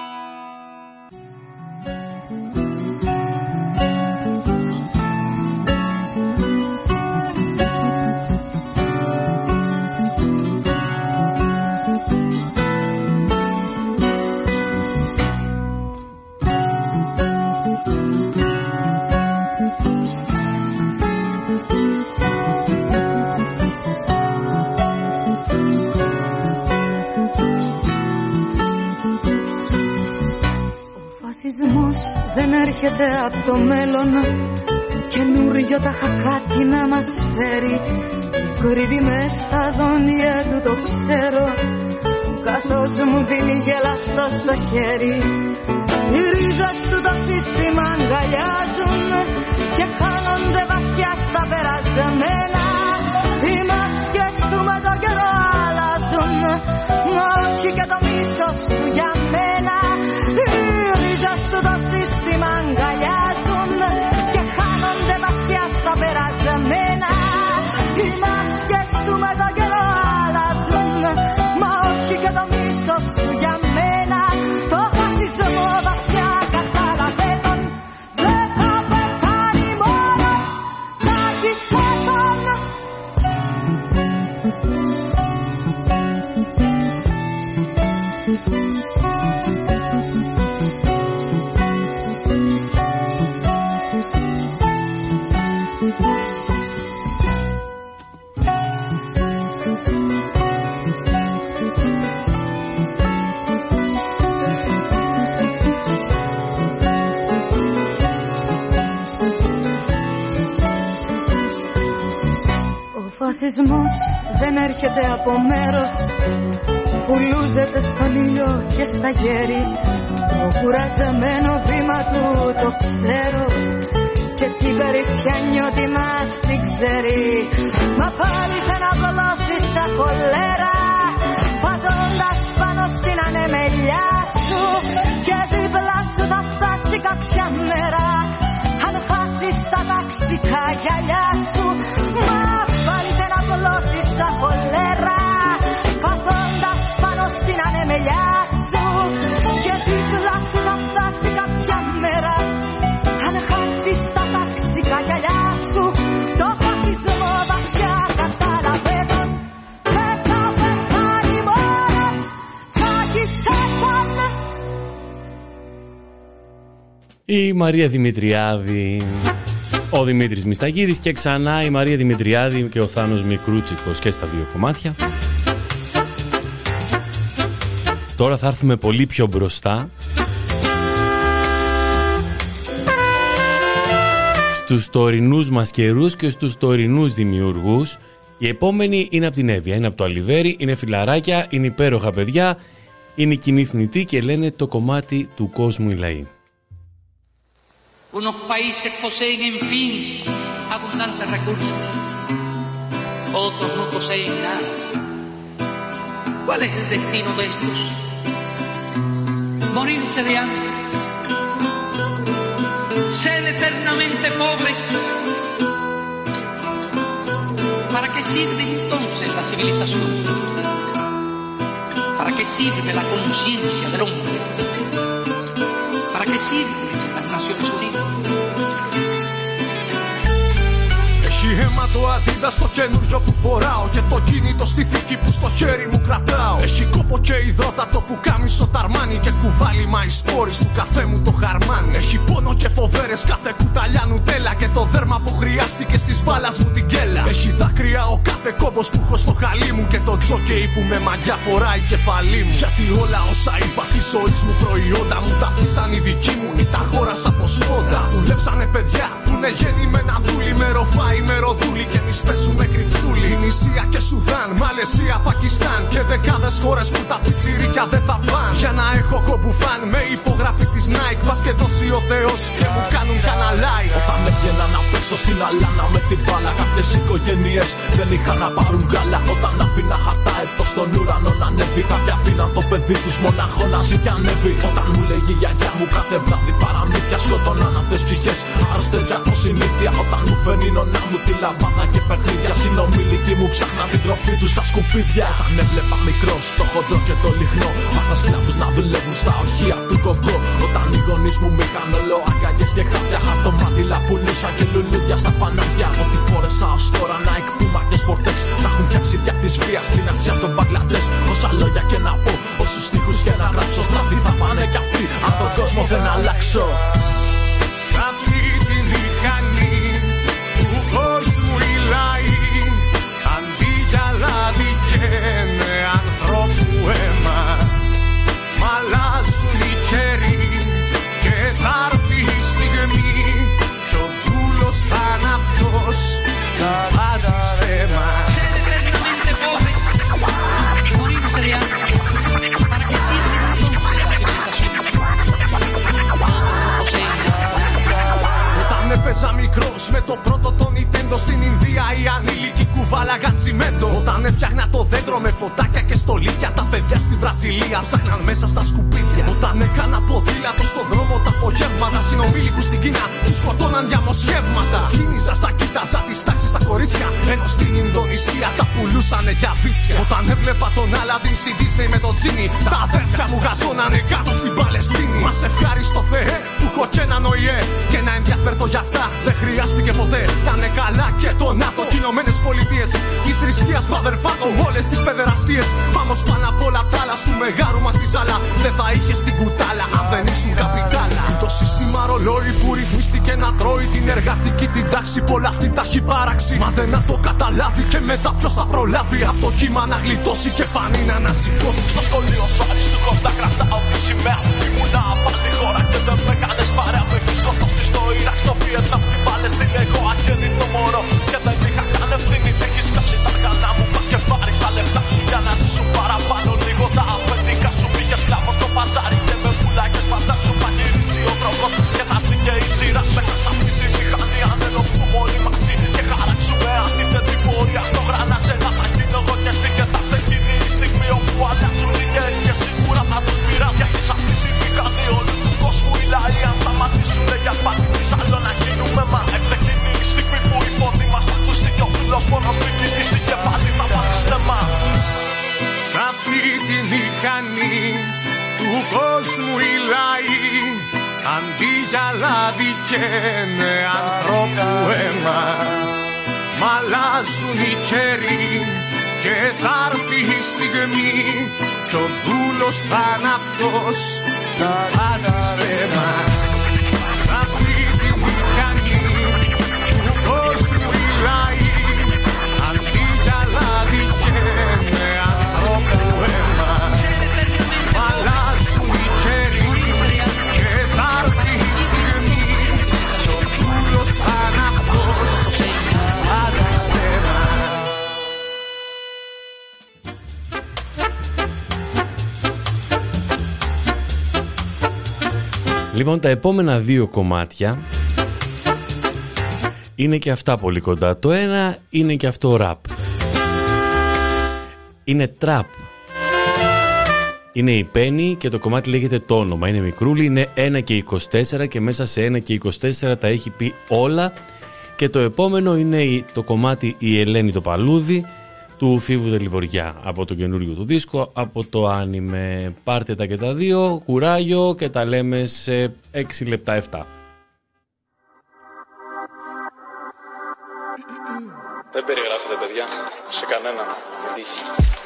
έρχεται από το μέλλον Καινούριο τα χακάκι να μας φέρει. Κρύβει μες στα δόντια του το ξέρω Καθώς μου δίνει γελαστό στο χέρι. Οι ρίζες του το σύστημα αγκαλιάζουν Και χάνονται βαθιά στα περασμένα. Οι μάσκες του με το καιρό αλλάζουν Μα όχι και το μίσος του για μένα. Στο το σύστημα μίσος του φασισμός δεν έρχεται από μέρος. Που λούζεται στον ήλιο και στα γέρη. Το κουραζεμένο βήμα του το ξέρω. Και την περισσιά νιώτη μας την ξέρει. Μα πάλι θα να σαν κολέρα πατώντας πάνω στην ανεμελιά σου. Και δίπλα σου θα φτάσει κάποια μέρα αν χάσεις τα ταξικά γυαλιά σου μα απλώσεις σαν κολέρα Καθώντας πάνω στην ανεμελιά σου Και δίπλα σου να φτάσει κάποια μέρα Αν χάσεις τα ταξικά γυαλιά σου Το φασισμό βαθιά κατάλαβε τον Δεν θα πεθάνει μόνος Τσάκισε τον Η Μαρία Δημητριάδη ο Δημήτρης Μισταγίδης και ξανά η Μαρία Δημητριάδη και ο Θάνος Μικρούτσικος και στα δύο κομμάτια. Τώρα θα έρθουμε πολύ πιο μπροστά στους τωρινούς μας καιρούς και στους τωρινούς δημιουργούς. Η επόμενη είναι από την Εύβοια, είναι από το Αλιβέρι, είναι φιλαράκια, είναι υπέροχα παιδιά, είναι κοινή και λένε το κομμάτι του κόσμου η λαοί. Unos países poseen en fin abundantes recursos, otros no poseen nada. ¿Cuál es el destino de estos? Morirse de hambre, ser eternamente pobres. ¿Para qué sirve entonces la civilización? ¿Para qué sirve la conciencia del hombre? ¿Para qué sirve Naciones Unidas? Έχει αίμα το αντίδα στο καινούριο που φοράω Και το κινητό στη θήκη που στο χέρι μου κρατάω Έχει από και υδρότατο που κάμισο ταρμάνι και κουβάλι μα οι σπόροι του καφέ μου το χαρμάνι. Έχει πόνο και φοβέρες κάθε κουταλιά νουτέλα και το δέρμα που χρειάστηκε στις μπάλα μου την κέλα. Έχει δάκρυα ο κάθε κόμπος που έχω στο χαλί μου και το τζόκεϊ που με μαγιά φοράει κεφαλή μου. Γιατί όλα όσα είπα τη ζωή μου προϊόντα μου τα αφήσαν οι δικοί μου σπόντα. Δουλέψανε παιδιά που είναι γεννημένα δούλοι με ροφάι, με ροδούλοι και εμείς πέσουμε κρυφτούλοι. Νησία και Σουδάν, Μαλαισία, Πακιστάν και δεκάδες χώρες που τα πιτσιρίκια δεν θα φαν. Για να έχω κομπουφάν με υπογραφή της Nike, πας και δώσει ο Θεός και μου κάνουν καναλάι. Όταν έβγαινα να παίξω στην αλάνα με την μπάλα, κάποιες οικογένειες δεν είχαν να πάρουν γάλα. Όταν αφήνα χαρτά εδώ στον ουρανό να ανέβει, κάποια αφήναν το παιδί τους μονάχο να ζει και ανέβει. Όταν μου λέγει η γιαγιά μου κάθε βράδυ παραμύθια, σκοτώναν αυτέ ψυχές. Άρρωστες από συνήθεια. Όταν μου φέρνει η νονά μου τη λαμπάδα και παιχνίδια. Συνομήλικοί μου ψάχναν την τροφή τους στα σκουπίδια. Όταν έβλεπα μικρό στο χοντρό και το λιγνό. Μαύρους σκλάβους να δουλεύουν στα ορυχεία του Κονγκό. Όταν οι γονείς μου με είχαν όλο αγκαλιές και χάπια. Χαρτομάντιλα πουλούσα και λουλούδια στα φανάρια. Ό,τι φόρεσα ως τώρα Nike, Puma και Sportex. Τα έχουν φτιάξει δια της βίας στην Ασία στον Μπαγκλαντές. Όσα λόγια και να πω, όσους στίχους και να γράψω. Στράφι θα πάνε κι αυτοί. Αν τον κόσμο δεν αλλάξω. Σ' αυτή τη μηχανή του κόσμου η λαοί. Αντί για λάδι καίνε ανθρώπου αίμα μ' αλλάζουν οι καιροί και θα έρθει η στιγμή. Κι ο δούλος θα είναι αυτός μικρό με το πρώτο το Nintendo στην Ινδία οι ανήλικοι κουβάλαγαν τσιμέντο. Όταν έφτιαχνα το δέντρο με φωτάκια και στολίδια, τα παιδιά στη Βραζιλία ψάχναν μέσα στα σκουπίδια. Όταν έκανα ποδήλατο στον δρόμο τα απογεύματα, συνομήλικου στην Κίνα τους σκοτώναν διαμοσχεύματα. Κίνηζα σαν κοίταζα τις τάξεις στα κορίτσια, ενώ στην Ινδονησία τα πουλούσανε για βίτσια. Όταν έβλεπα τον Άλαντιν στην Disney με το τζίνι, τα αδέρφια μου γαζώνανε κάτω στην Παλαιστίνη. Μας ευχάριστο Θεέ που έχω και έναν ΟΗΕ και να ενδιαφέρθω για αυτά δεν χρειάστηκε ποτέ. Κάνε καλά και το ΝΑΤΟ και Ηνωμένε Πολιτείες. Τη θρησκεία του αδερφάτο, όλες τις παιδεραστίες. Πάμε πάνω απ' όλα τα άλλα στου μεγάρου μας τη ζάλα. Δεν θα είχες την κουτάλα αν δεν ήσουν καπιτάλα. Το σύστημα ρολόι που ρυθμίστηκε να τρώει την εργατική την τάξη. Πολλά αυτή τα έχει παράξει. Μα δεν να το καταλάβει και μετά ποιος θα προλάβει. Από το κύμα να γλιτώσει και πανί να ανασηκώσει. Στο σχολείο σου αριστού κοντά κρατάω τη σημαία Ήμουνα από τη χώρα και δεν με κάνες παρέα Με έχεις σκοτώσει στο Ιράκ, στο Βιετνάμ, στην Παλαιστίνη Εγώ αγέννητο μωρό. Και δεν είχα καν ευθύνη Έχεις βγάλει τα αργανά μου, πας και πάρεις τα λεφτά σου Για να ζήσουν παραπάνω λίγο. Τα αφεντικά σου Πήγες σκλάβος στο παζάρι και με πουλάκες Φαντάσου θα γυρίσει ο τρόπος. Και θα έρθει και η σειρά Μέσα σε μηχανή του κόσμου οι λαοί αντί για λάδι καίνε ανθρώπου αίμα μ' αλλάζουν οι καιροί και θα έρθει η στιγμή κι ο δούλος θα είναι αυτός που βάζει στέμα Λοιπόν, τα επόμενα δύο κομμάτια είναι και αυτά πολύ κοντά. Το ένα είναι και αυτό ραπ. Είναι τραπ. Είναι η Penny και το κομμάτι λέγεται το όνομα. Είναι μικρούλι, είναι 1 και 24 και μέσα σε 1 και 24 τα έχει πει όλα. Και το επόμενο είναι η- το κομμάτι η Ελένη το Παλούδι του Φίβου Δελιβοριά από το καινούριο του δίσκο, από το άνιμε. Πάρτε τα και τα δύο, κουράγιο και τα λέμε σε 6 λεπτά 7. Δεν περιγράφεται, παιδιά, σε κανέναν. Με τύχη.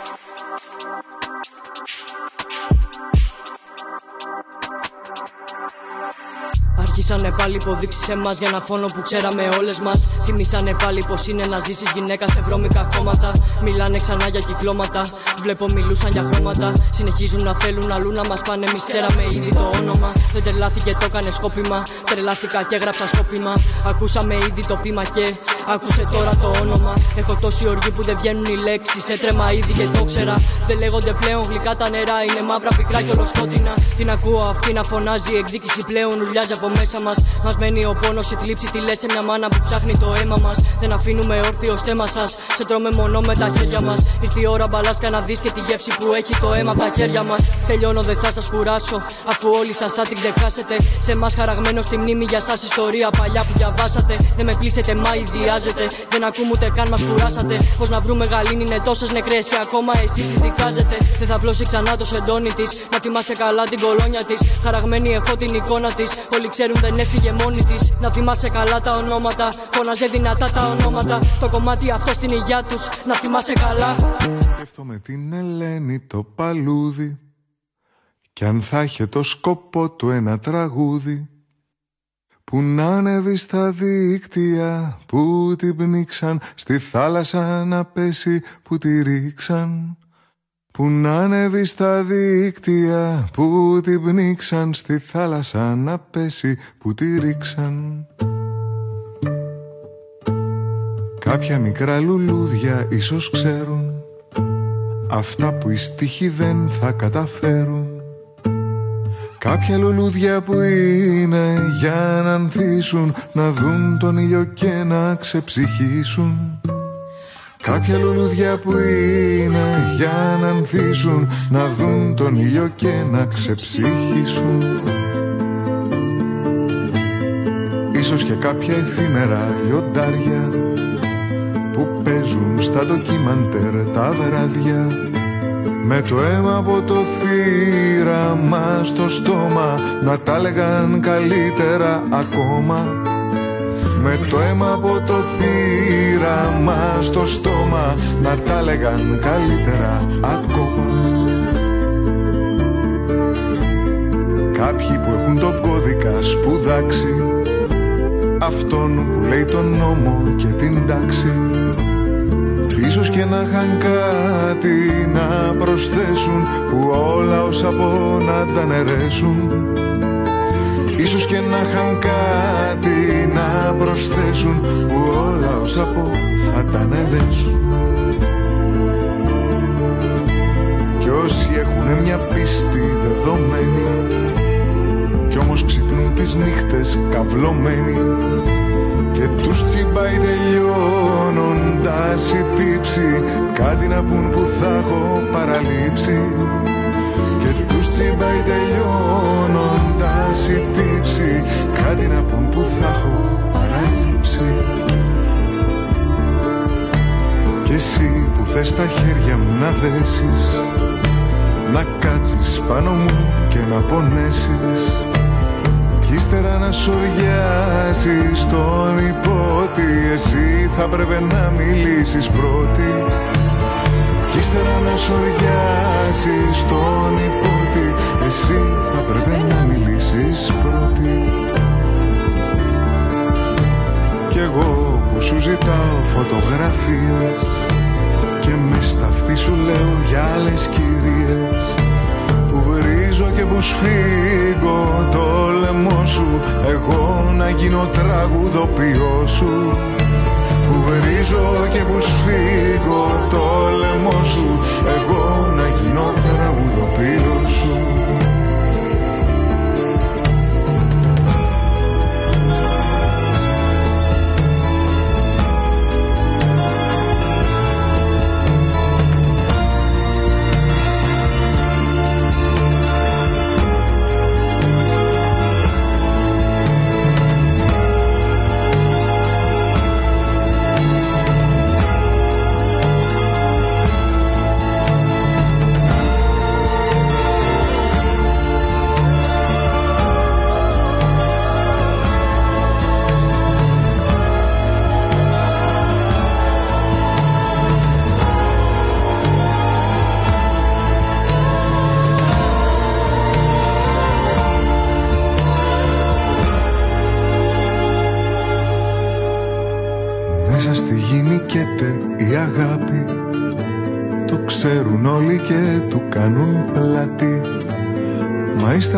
Αρχίσανε πάλι υποδείξεις σε εμάς για ένα φόνο που ξέραμε όλες μας. Θυμήσανε πάλι πως είναι να ζήσεις γυναίκα σε βρώμικα χώματα. Μιλάνε ξανά για κυκλώματα. Βλέπω μιλούσαν για χώματα. Συνεχίζουν να θέλουν αλλού να μας πάνε. Εμείς ξέραμε ήδη το όνομα. Δεν τρελάθηκε, το έκανε σκόπιμα. Τρελάθηκα και έγραψα σκόπιμα. Ακούσαμε ήδη το πείμα και άκουσε τώρα το όνομα. Έχω τόση οργή που δεν βγαίνουν οι λέξεις. Έτρεμα ήδη και το ξέρα. Δεν λέγονται πλέον γλυκά τα νερά. Είναι μαύρα πικρά και ολοσκότεινα. Την ακούω αυτή να φωνάζει. Εκδίκηση πλέον ουλιάζει από μέσα μας. Μας μένει ο πόνος, η θλίψη. Τι λες σε μια μάνα που ψάχνει το αίμα μας. Δεν αφήνουμε όρθιο στέμα σας. Σε τρώμε μονό με τα χέρια μας. Ήρθε η ώρα μπαλάσκα να δεις και τη γεύση που έχει το αίμα από τα χέρια μας. Τελειώνω, δεν θα σας κουράσω. Αφού όλοι σας θα την ξεχάσετε. Σε εμάς χαραγμένο στη μνήμη για σας ιστορία παλιά που διαβάσατε. Δεν με κλείσετε, μα ιδιάζετε. Δεν ακούμε ούτε καν μας κουράσατε. Πώς να βρούμε γαλήνη είναι τόσες νεκρές και ακόμα εσείς τις δικάζετε. Δεν θα πλώσει ξανά το σεντόνι της. Να θυμάσαι καλά την κολόνια της. Χαραγμένη έχω την εικόνα της. Όλοι ξέρουν δεν έφυγε μόνη της. Να θυμάσαι καλά τα ονόματα. Φώναζε δυνατά τα ονόματα. Το κομμάτι αυτό στην υγειά τους. Να θυμάσαι καλά. Σκέφτομαι την Ελένη το παλούδι. Κι αν θα είχε το σκοπό του ένα τραγούδι που να ανέβει στα δίκτυα που την πνίξαν στη θάλασσα να πέσει που τη ρίξαν. Που να ανέβει στα δίκτυα που την πνίξαν στη θάλασσα να πέσει που τη ρίξαν. Κάποια μικρά λουλούδια ίσως ξέρουν Αυτά που οι στίχοι δεν θα καταφέρουν Κάποια λουλούδια που είναι για να ανθίσουν Να δουν τον ήλιο και να ξεψυχήσουν. Κάποια λουλούδια που είναι για να ανθίσουν Να δουν τον ήλιο και να ξεψυχήσουν. Ίσως και κάποια εφήμερα λιοντάρια Που παίζουν στα ντοκιμαντέρ τα βράδια με το αίμα από το θύραμα στο στόμα Να τα λέγαν καλύτερα ακόμα. Με το αίμα από το θύραμα στο στόμα Να τα λέγαν καλύτερα ακόμα. Κάποιοι που έχουν τον κώδικα σπουδάξει Αυτόν που λέει τον νόμο και την τάξη Ίσως και να είχαν κάτι να προσθέσουν Που όλα όσα πω να τα νερέσουν. Ίσως και να είχαν κάτι να προσθέσουν Που όλα όσα πω θα τα νερέσουν. Κι όσοι έχουν μια πίστη δεδομένη Κι όμως ξυπνούν τις νύχτες καυλωμένοι και τους τσιμπάει τελειώνοντας η τύψη Κάτι να πούν που θα έχω παραλείψει. Και τους τσιμπάει τελειώνοντας η τύψη Κάτι να πούν που θα έχω παραλείψει. Και εσύ που θες τα χέρια μου να δέσεις Να κάτσεις πάνω μου και να πονέσεις κι ύστερα να σοριάσεις τον υπότι Εσύ θα πρέπει να μιλήσεις πρώτη. Κι ύστερα να σοριάσεις τον υπότι Εσύ θα πρέπει να μιλήσεις πρώτη. Κι εγώ που σου ζητάω φωτογραφίες Και μες στα αυτή σου λέω για άλλες κυρίες. που βρίζω και που σφίγγω το λαιμό σου. Εγώ να γίνω τραγουδοποιός σου. Που βρίζω και που σφίγγω το λαιμό σου. Εγώ να γίνω τραγουδοποιός σου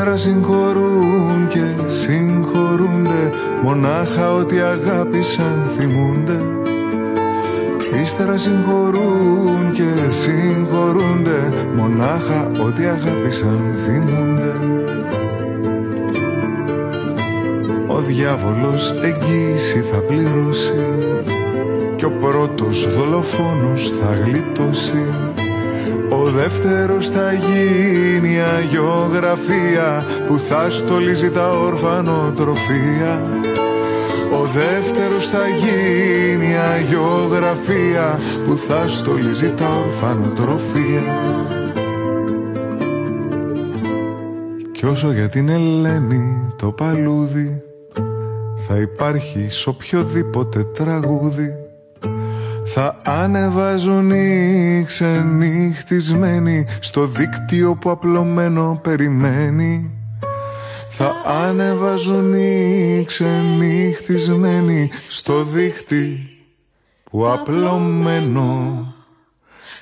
Μα ύστερα συγχωρούν και συγχωρούνται. Μονάχα ότι αγάπησαν θυμούνται. Ύστερα συγχωρούν και συγχωρούνται. Μονάχα ότι αγάπησαν θυμούνται. Ο διάβολος εγγύηση θα πληρώσει. Και ο πρώτος δολοφόνος θα γλιτώσει ο δεύτερος θα γίνει αγιογραφία που θα στολίζει τα ορφανοτροφία. Ο δεύτερος θα γίνει αγιογραφία που θα στολίζει τα ορφανοτροφία. Κι όσο για την Ελένη το παλούδι θα υπάρχει σ' οποιοδήποτε τραγούδι θα ανεβάζουν οι ξενυχτισμένοι στο δίκτυο που απλωμένο περιμένει. Θα ανεβάζουν οι ξενυχτισμένοι στο δίκτυο που απλωμένο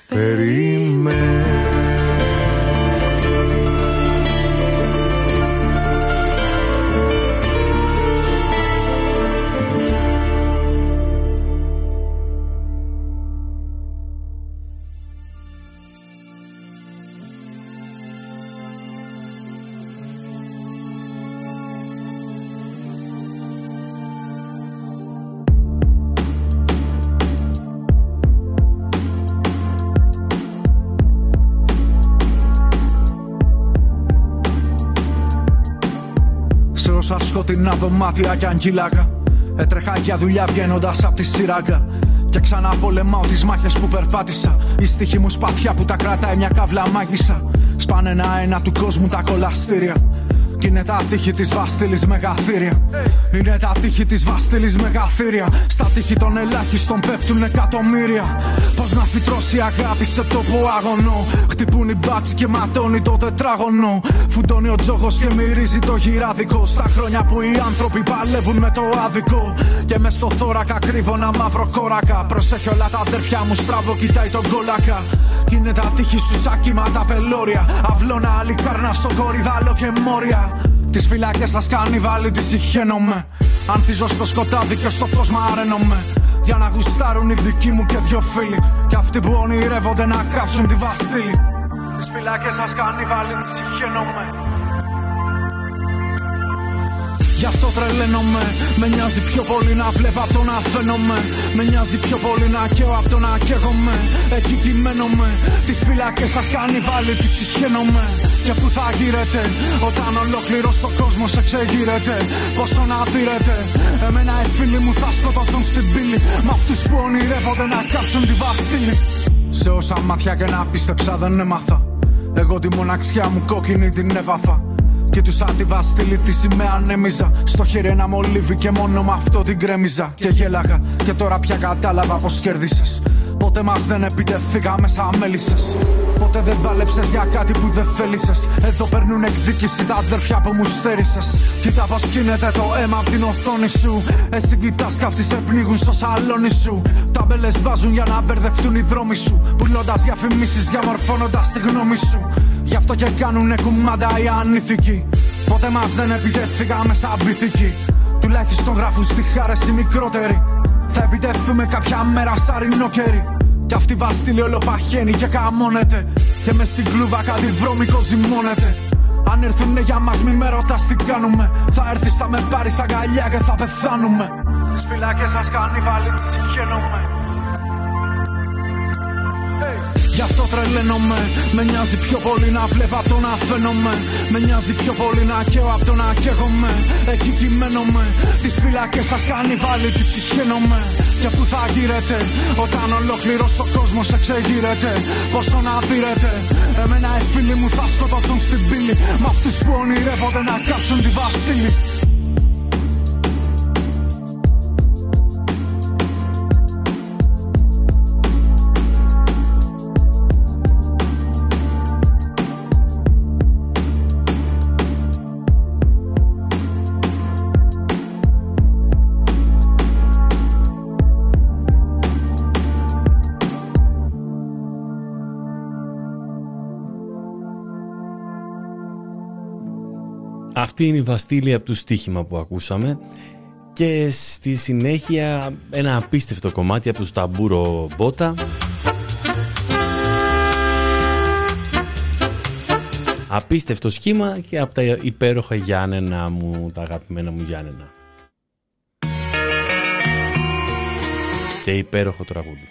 περιμένει σκοτεινά δωμάτια κι αγγίλαγα. Έτρεχα για δουλειά βγαίνοντας από τη σειράγκα. Και ξανά πολεμάω τις μάχες που περπάτησα. Η στοιχή μου σπαθιά που τα κρατάει μια καύλα μάγισσα. Σπάνε ένα-ένα του κόσμου τα κολαστήρια. Κι είναι τα τείχη της βάστηλη μεγαθύρια. Είναι τα τείχη της βάστηλη μεγαθύρια. Στα τείχη των ελάχιστων πέφτουν εκατομμύρια. Πώ να φυτρώσει αγάπη σε τόπο αγωνό. Χτυπούν οι μπάτσι και ματώνει το τετράγωνο. Φουντώνει ο τζόγος και μυρίζει το γυράδικο. Στα χρόνια που οι άνθρωποι παλεύουν με το άδικο. Και μες στο θώρακα κρύβω ένα μαύρο κόρακα. Προσέχει όλα τα αδέρφια μου στραβό, κοιτάει τον κόλακα. Κι είναι τα τείχη σου σαν κύματα πελώρια. Αυλώνα άλλη κάρνα στο κορυδάλο και μόρια. Τις φυλάκε σας κάνει βάλει, τις συχαίνομαι. Ανθίζω στο σκοτάδι και στο φως μαραίνομαι. Για να γουστάρουν οι δικοί μου και δυο φίλοι. Και αυτοί που ονειρεύονται να κάψουν τη βαστήλη. Τις φυλάκε σας κάνει βάλει, τι συχαίνομαι. Γι' αυτό τρελαίνομαι. Με νοιάζει πιο πολύ να βλέπω από το να φαίνομαι. Με νοιάζει πιο πολύ να καίω από το να καίγομαι. Εκεί κειμένομαι. Τις φυλάκε σας κάνει βάλει, τις συχαίνομαι. Και που θα γύρετε όταν ολόκληρος ο κόσμος εξεγείρεται; Πόσο να πήρετε; Εμένα οι φίλοι μου θα σκοτωθούν στην πύλη. Με αυτούς που ονειρεύονται να κάψουν τη βαστήλη. Σε όσα μάτια και να πίστεψα δεν έμαθα. Εγώ τη μοναξιά μου κόκκινη την έβαθα. Και τους σαν τη βαστήλη τη σημαία ανέμιζα. Στο χέρι ένα μολύβι και μόνο με αυτό την κρέμιζα. Και γέλαγα. Και τώρα πια κατάλαβα πως κέρδισες. Ποτέ μας δεν επιτεθήκαμε σαν μέλισσες. Ποτέ δεν πάλεψε για κάτι που δεν θέλησες. Εδώ παίρνουν εκδίκηση τα αδέρφια που μου στέρισες. Κοίτα πω γίνεται το αίμα από την οθόνη σου. Εσύ κοιτάς καυτή σε πνίγουν στο σαλόνι σου. Τα μπέλε βάζουν για να μπερδευτούν οι δρόμοι σου. Πουλώντας διαφημίσει, διαμορφώνοντας τη γνώμη σου. Γι' αυτό και κάνουνε κουμάντα οι ανήθικοι. Ποτέ μας δεν επιτεθήκαμε σαν πυθικοί. Τουλάχιστον γράφουν στη χάρε οι μικρότεροι. Θα επιτεθούμε κάποια μέρα σαν ρινόκερι. Κι αυτή βαστήλη όλο παχαίνει και καμώνεται. Και μες στην κλούβα κάτι βρώμικο ζυμώνεται. Αν έρθουνε για μας, μη με ρωτάς τι κάνουμε. Θα έρθει, θα με πάρεις αγκαλιά και θα πεθάνουμε. Τις φυλάκες σας κάνει βάλει, τις συγχαίνομαι. Γι' αυτό τρελαίνομαι. Με νοιάζει πιο πολύ να βλέπω από το να φαίνομαι. Με νοιάζει πιο πολύ να καίω από το να καίγομαι. Εκεί κειμένομαι. Τις φυλακές σας κάνει βάλει, τις συχαίνομαι. Και που θα γύρετε όταν ολόκληρος ο κόσμος εξεγείρεται; Πόσο να πήρετε; Εμένα οι φίλοι μου θα σκοτωθούν στην πύλη. Με αυτούς που ονειρεύονται να κάψουν τη βαστήλη. Αυτή είναι η Βαστήλια από τους Στοίχημα που ακούσαμε και στη συνέχεια ένα απίστευτο κομμάτι από τους Ταμπούρο Μπότα Απίστευτο σχήμα και από τα υπέροχα Γιάννενα μου, τα αγαπημένα μου Γιάννενα. Και υπέροχο τραγούδι.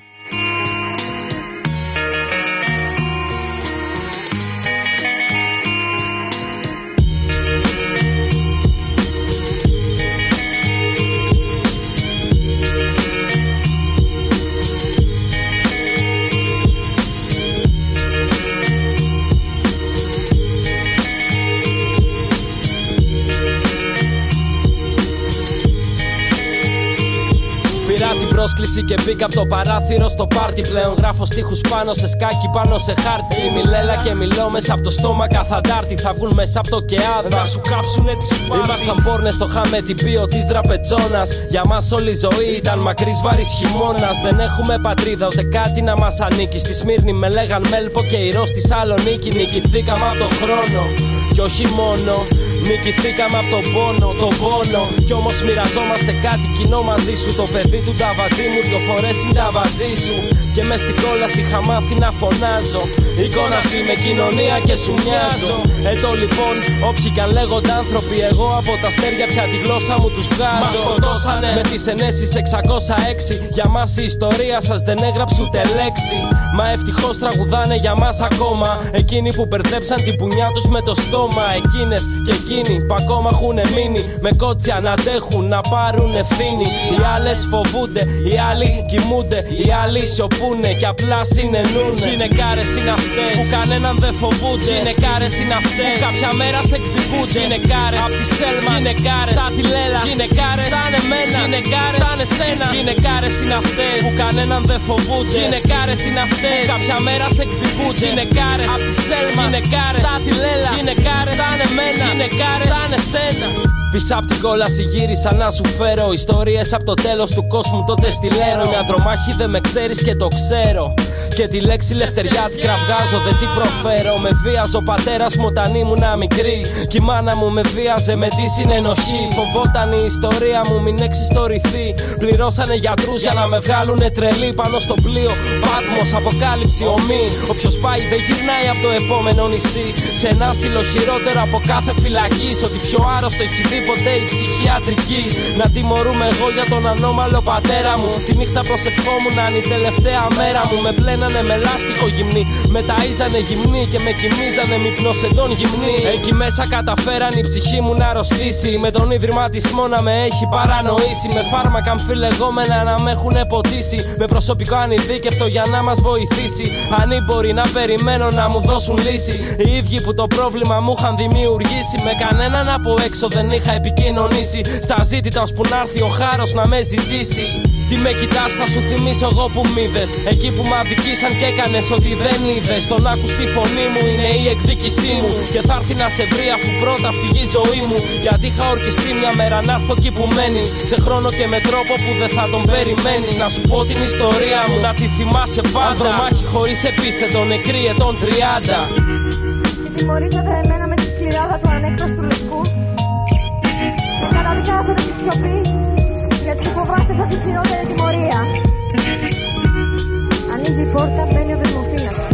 Πρόσκληση και μπήκα από το παράθυρο στο πάρτι. Πλέον γράφω στίχους πάνω σε σκάκι, πάνω σε χάρτη. Μιλέλα και μιλώ μέσα από το στόμα καθαντάρτη. Θα βγουν μέσα από το κεάδα. Θα σου κάψουνε τη σπάνη. Ήμασταν πόρνες στο χάμε τυπίο της δραπετσόνα. Για μας όλη η ζωή ήταν μακρύς βαρύ χειμώνας. Δεν έχουμε πατρίδα ούτε κάτι να μας ανήκει. Στη Σμύρνη με λέγαν Μέλπο και η Ρος στη Σαλονίκη. Νικηθήκαμε από το χρόνο. Και όχι μόνο Νικηθήκαμε από τον πόνο, τον πόνο. Κι όμως μοιραζόμαστε κάτι κοινό μαζί σου. Το παιδί του ταβατζή μου, δυο φορές είναι ταβατζή σου. Και μες στην κόλαση είχα μάθει να φωνάζω. Εικόνα σου είμαι κοινωνία και σου μοιάζω. Εδώ λοιπόν, όποιοι κι αν λέγονται άνθρωποι, εγώ από τα αστέρια πια τη γλώσσα μου τους βγάζω. Μα σκοτώσανε με τις ενέσεις 606. Για μας η ιστορία σας δεν έγραψε ούτε λέξη. Μα ευτυχώς τραγουδάνε για μας ακόμα. Εκείνοι που μπερδέψαν την πουνιά τους με το στόμα. Εκείνες και εκείνοι που ακόμα έχουν μείνει. Με κότσια να αντέχουν, να πάρουν ευθύνη. Οι άλλες φοβούνται, οι άλλοι κοιμούνται. Οι άλλοι σιωπούνε και απλά συνεννούνε. Γυναικάρες είναι αυτές που κανέναν δεν φοβούνται. Γυναικάρες είναι αυτές που κάποια μέρα σε εκδικούνται. Γυναικάρες απ' τη σέλμα, γυναικάρες σαν τη λέλα. Γυναικάρες σαν εμένα, γυναικάρες σαν εσένα. Γυναικάρες είναι αυτές που κανέναν δεν φοβούνται. Γυναικάρες είναι αυτές που κάποια μέρα σε εκδικούνται. Γυναικάρες απ' τη σέλμα, γυναικάρες σαν τη λέλα. Γυναικάρες σαν εμένα, γυναικάρε σαν εσένα. Πίσω απ' την κόλαση γύρισα να σου φέρω Ιστορίες. Από το τέλος του κόσμου τότε στη Λέρο. Μια δρομάχη δεν με ξέρεις και το ξέρω και τη λέξη λευτεριά την κραυγάζω, δεν την προφέρω. Με βίαζε ο πατέρας μου όταν ήμουν μικρή. Κι η μάνα μου με βίαζε με τη συνενοχή. Φοβόταν η ιστορία μου μην εξιστορηθεί. Πληρώσανε γιατρούς για να με βγάλουνε τρελή πάνω στο πλοίο. Πάτμος, αποκάλυψη, ομή. Όποιος πάει δεν γυρνάει από το επόμενο νησί. Σε ένα άσυλο χειρότερο από κάθε φυλακή. Ότι πιο άρρωστο έχει δει ποτέ η ψυχιατρική. Να τιμωρούμε εγώ για τον ανώμαλο πατέρα μου. Τη νύχτα προσευχόμουν αν η τελευταία μέρα μου με πλένανε με λάστιχο γυμνή. Με ταΐζανε γυμνή και με κοιμίζανε μυπνοσεντών γυμνή. Εκεί μέσα καταφέραν η ψυχή μου να αρρωστήσει. Με τον ιδρυματισμό να με έχει παρανοήσει. Με φάρμακα αμφιλεγόμενα να με έχουν ποτίσει. Με προσωπικό ανειδίκευτο για να μας βοηθήσει. Αν μπορεί να περιμένω να μου δώσουν λύση. Οι ίδιοι που το πρόβλημα μου είχαν δημιουργήσει. Με κανέναν από έξω δεν είχα επικοινωνήσει. Στα ζήτητα ώσπου να έρθει ο χάρος να με ζητήσει. Τι με κοιτάς, θα σου θυμίσω εγώ που μ' Εκεί που μ' αδικήσαν και έκανες ότι δεν είδες. Τον άκου στη φωνή μου είναι η εκδίκησή μου. Και θα έρθει να σε βρει αφού πρώτα φύγει η ζωή μου. Γιατί είχα ορκιστεί μια μέρα να έρθω εκεί που μένεις. Σε χρόνο και με τρόπο που δεν θα τον περιμένεις. Να σου πω την ιστορία μου, να τη θυμάσαι πάντα. Ανδρομάχη χωρίς επίθετο, νεκρή ετών 30. Και τιμωρήσατε εμένα με τη σκληράδα του ανέκταστου λευκού. Και καταδικάζατε τη σιωπή γιατί φοβάστε θα τη χειρότερη τιμωρία. Ανοίγει η πόρτα, μπαίνει ο δεσμοφύλακας.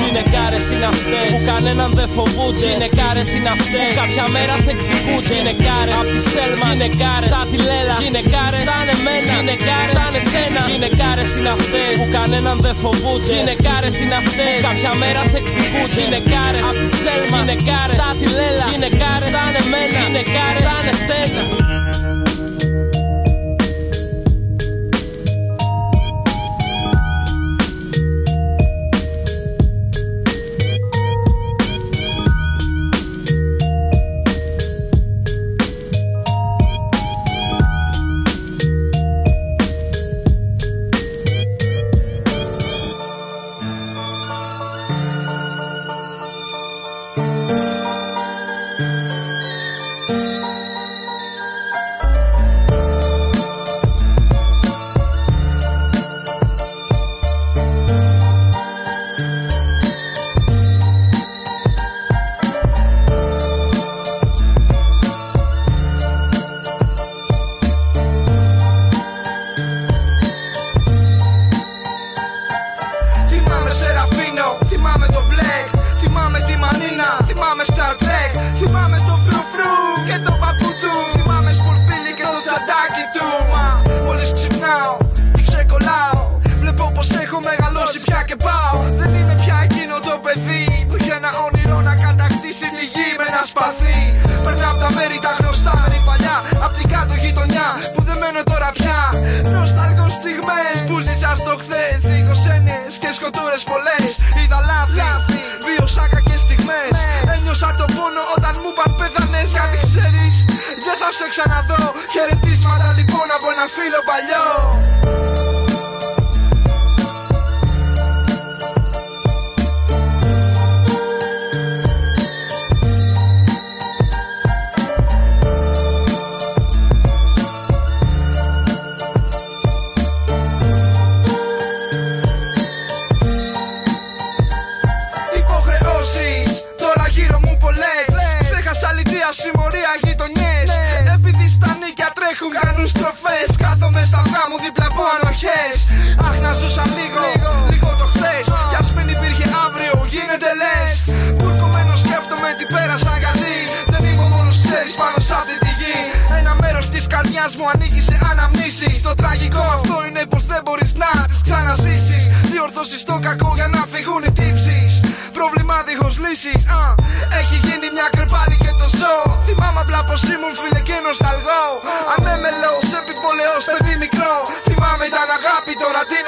Γυναικάρε είναι αυτέ που κανέναν δεν φοβούνται. Γυναικάρε είναι αυτέ που κάποια μέρα σε εκδικούνται. Γυναικάρε απ' τη σέλμα. Γυναικάρε σαν τη λέλα. Γυναικάρε σαν εμένα. Γυναικάρε σαν εσένα. Γυναικάρε είναι αυτέ που κανέναν δεν φοβούνται. Γυναικάρε είναι αυτέ που κάποια μέρα σε εκδικούνται. Γυναικάρε απ' τη σέλμα. Γυναικάρε σαν τη λέλα. Γυναικάρε σαν εμένα. Γυναικάρε σαν εσένα.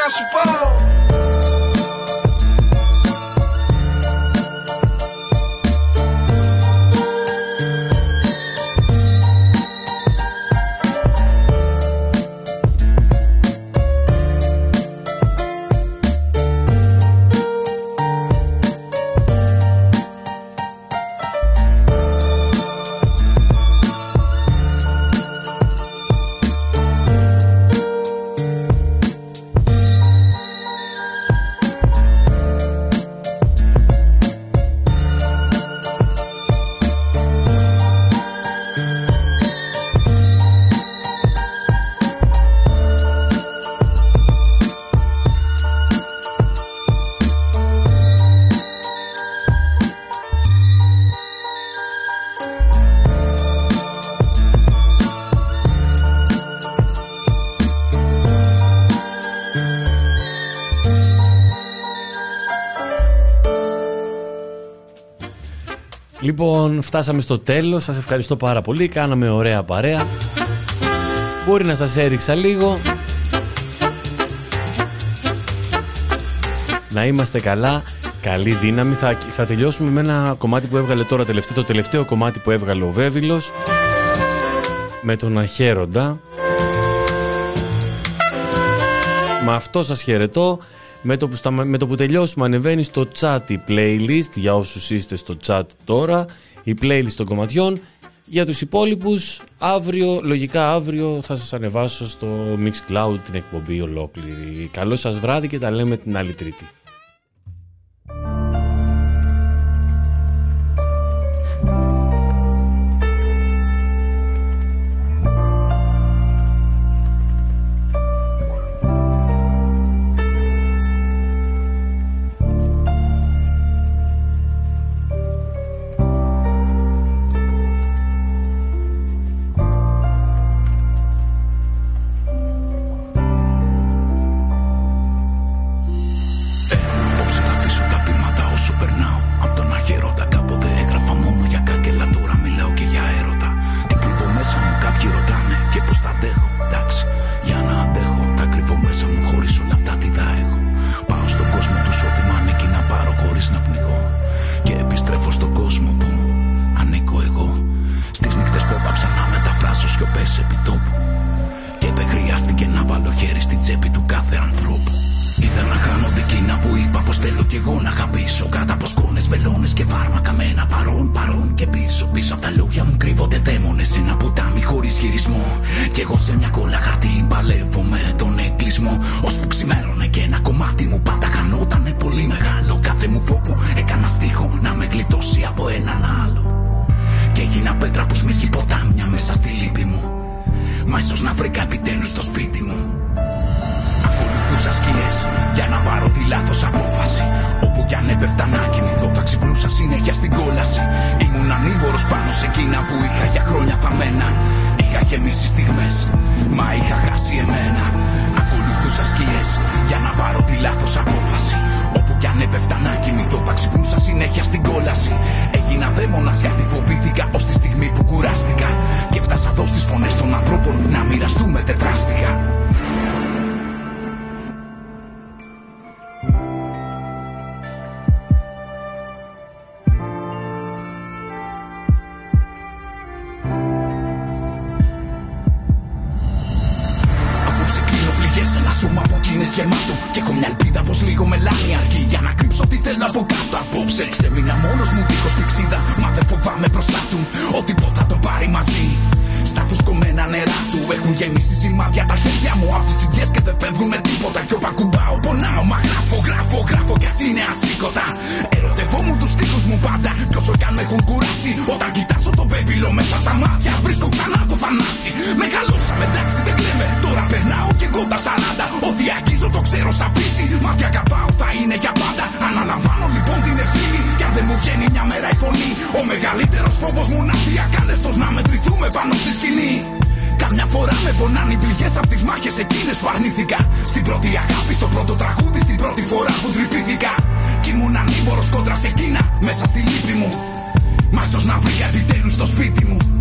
nosso pão. Λοιπόν, φτάσαμε στο τέλος. Σας ευχαριστώ πάρα πολύ. Κάναμε ωραία παρέα. Μπορεί να σας έριξα λίγο. Να είμαστε καλά. Καλή δύναμη. Θα, τελειώσουμε με ένα κομμάτι που έβγαλε τώρα τελευταίο. Το τελευταίο κομμάτι που έβγαλε ο Βέβυλος. Με τον Αχαίροντα. Με αυτό σας χαιρετώ με το που, με το που τελειώσουμε ανεβαίνει στο chat η playlist. Για όσους είστε στο chat τώρα η playlist των κομματιών. Για τους υπόλοιπους αύριο, λογικά αύριο θα σας ανεβάσω στο Mixcloud την εκπομπή ολόκληρη. Καλό σας βράδυ και τα λέμε την άλλη τρίτη. σε εκείνες που αρνήθηκα. Στην πρώτη αγάπη, στο πρώτο τραγούδι, στην πρώτη φορά που τρυπήθηκα. Κι ήμουν ανήμπορο κόντρα σε εκείνα μέσα στη λύπη μου. Μάσο να βρήκα επιτέλους στο σπίτι μου.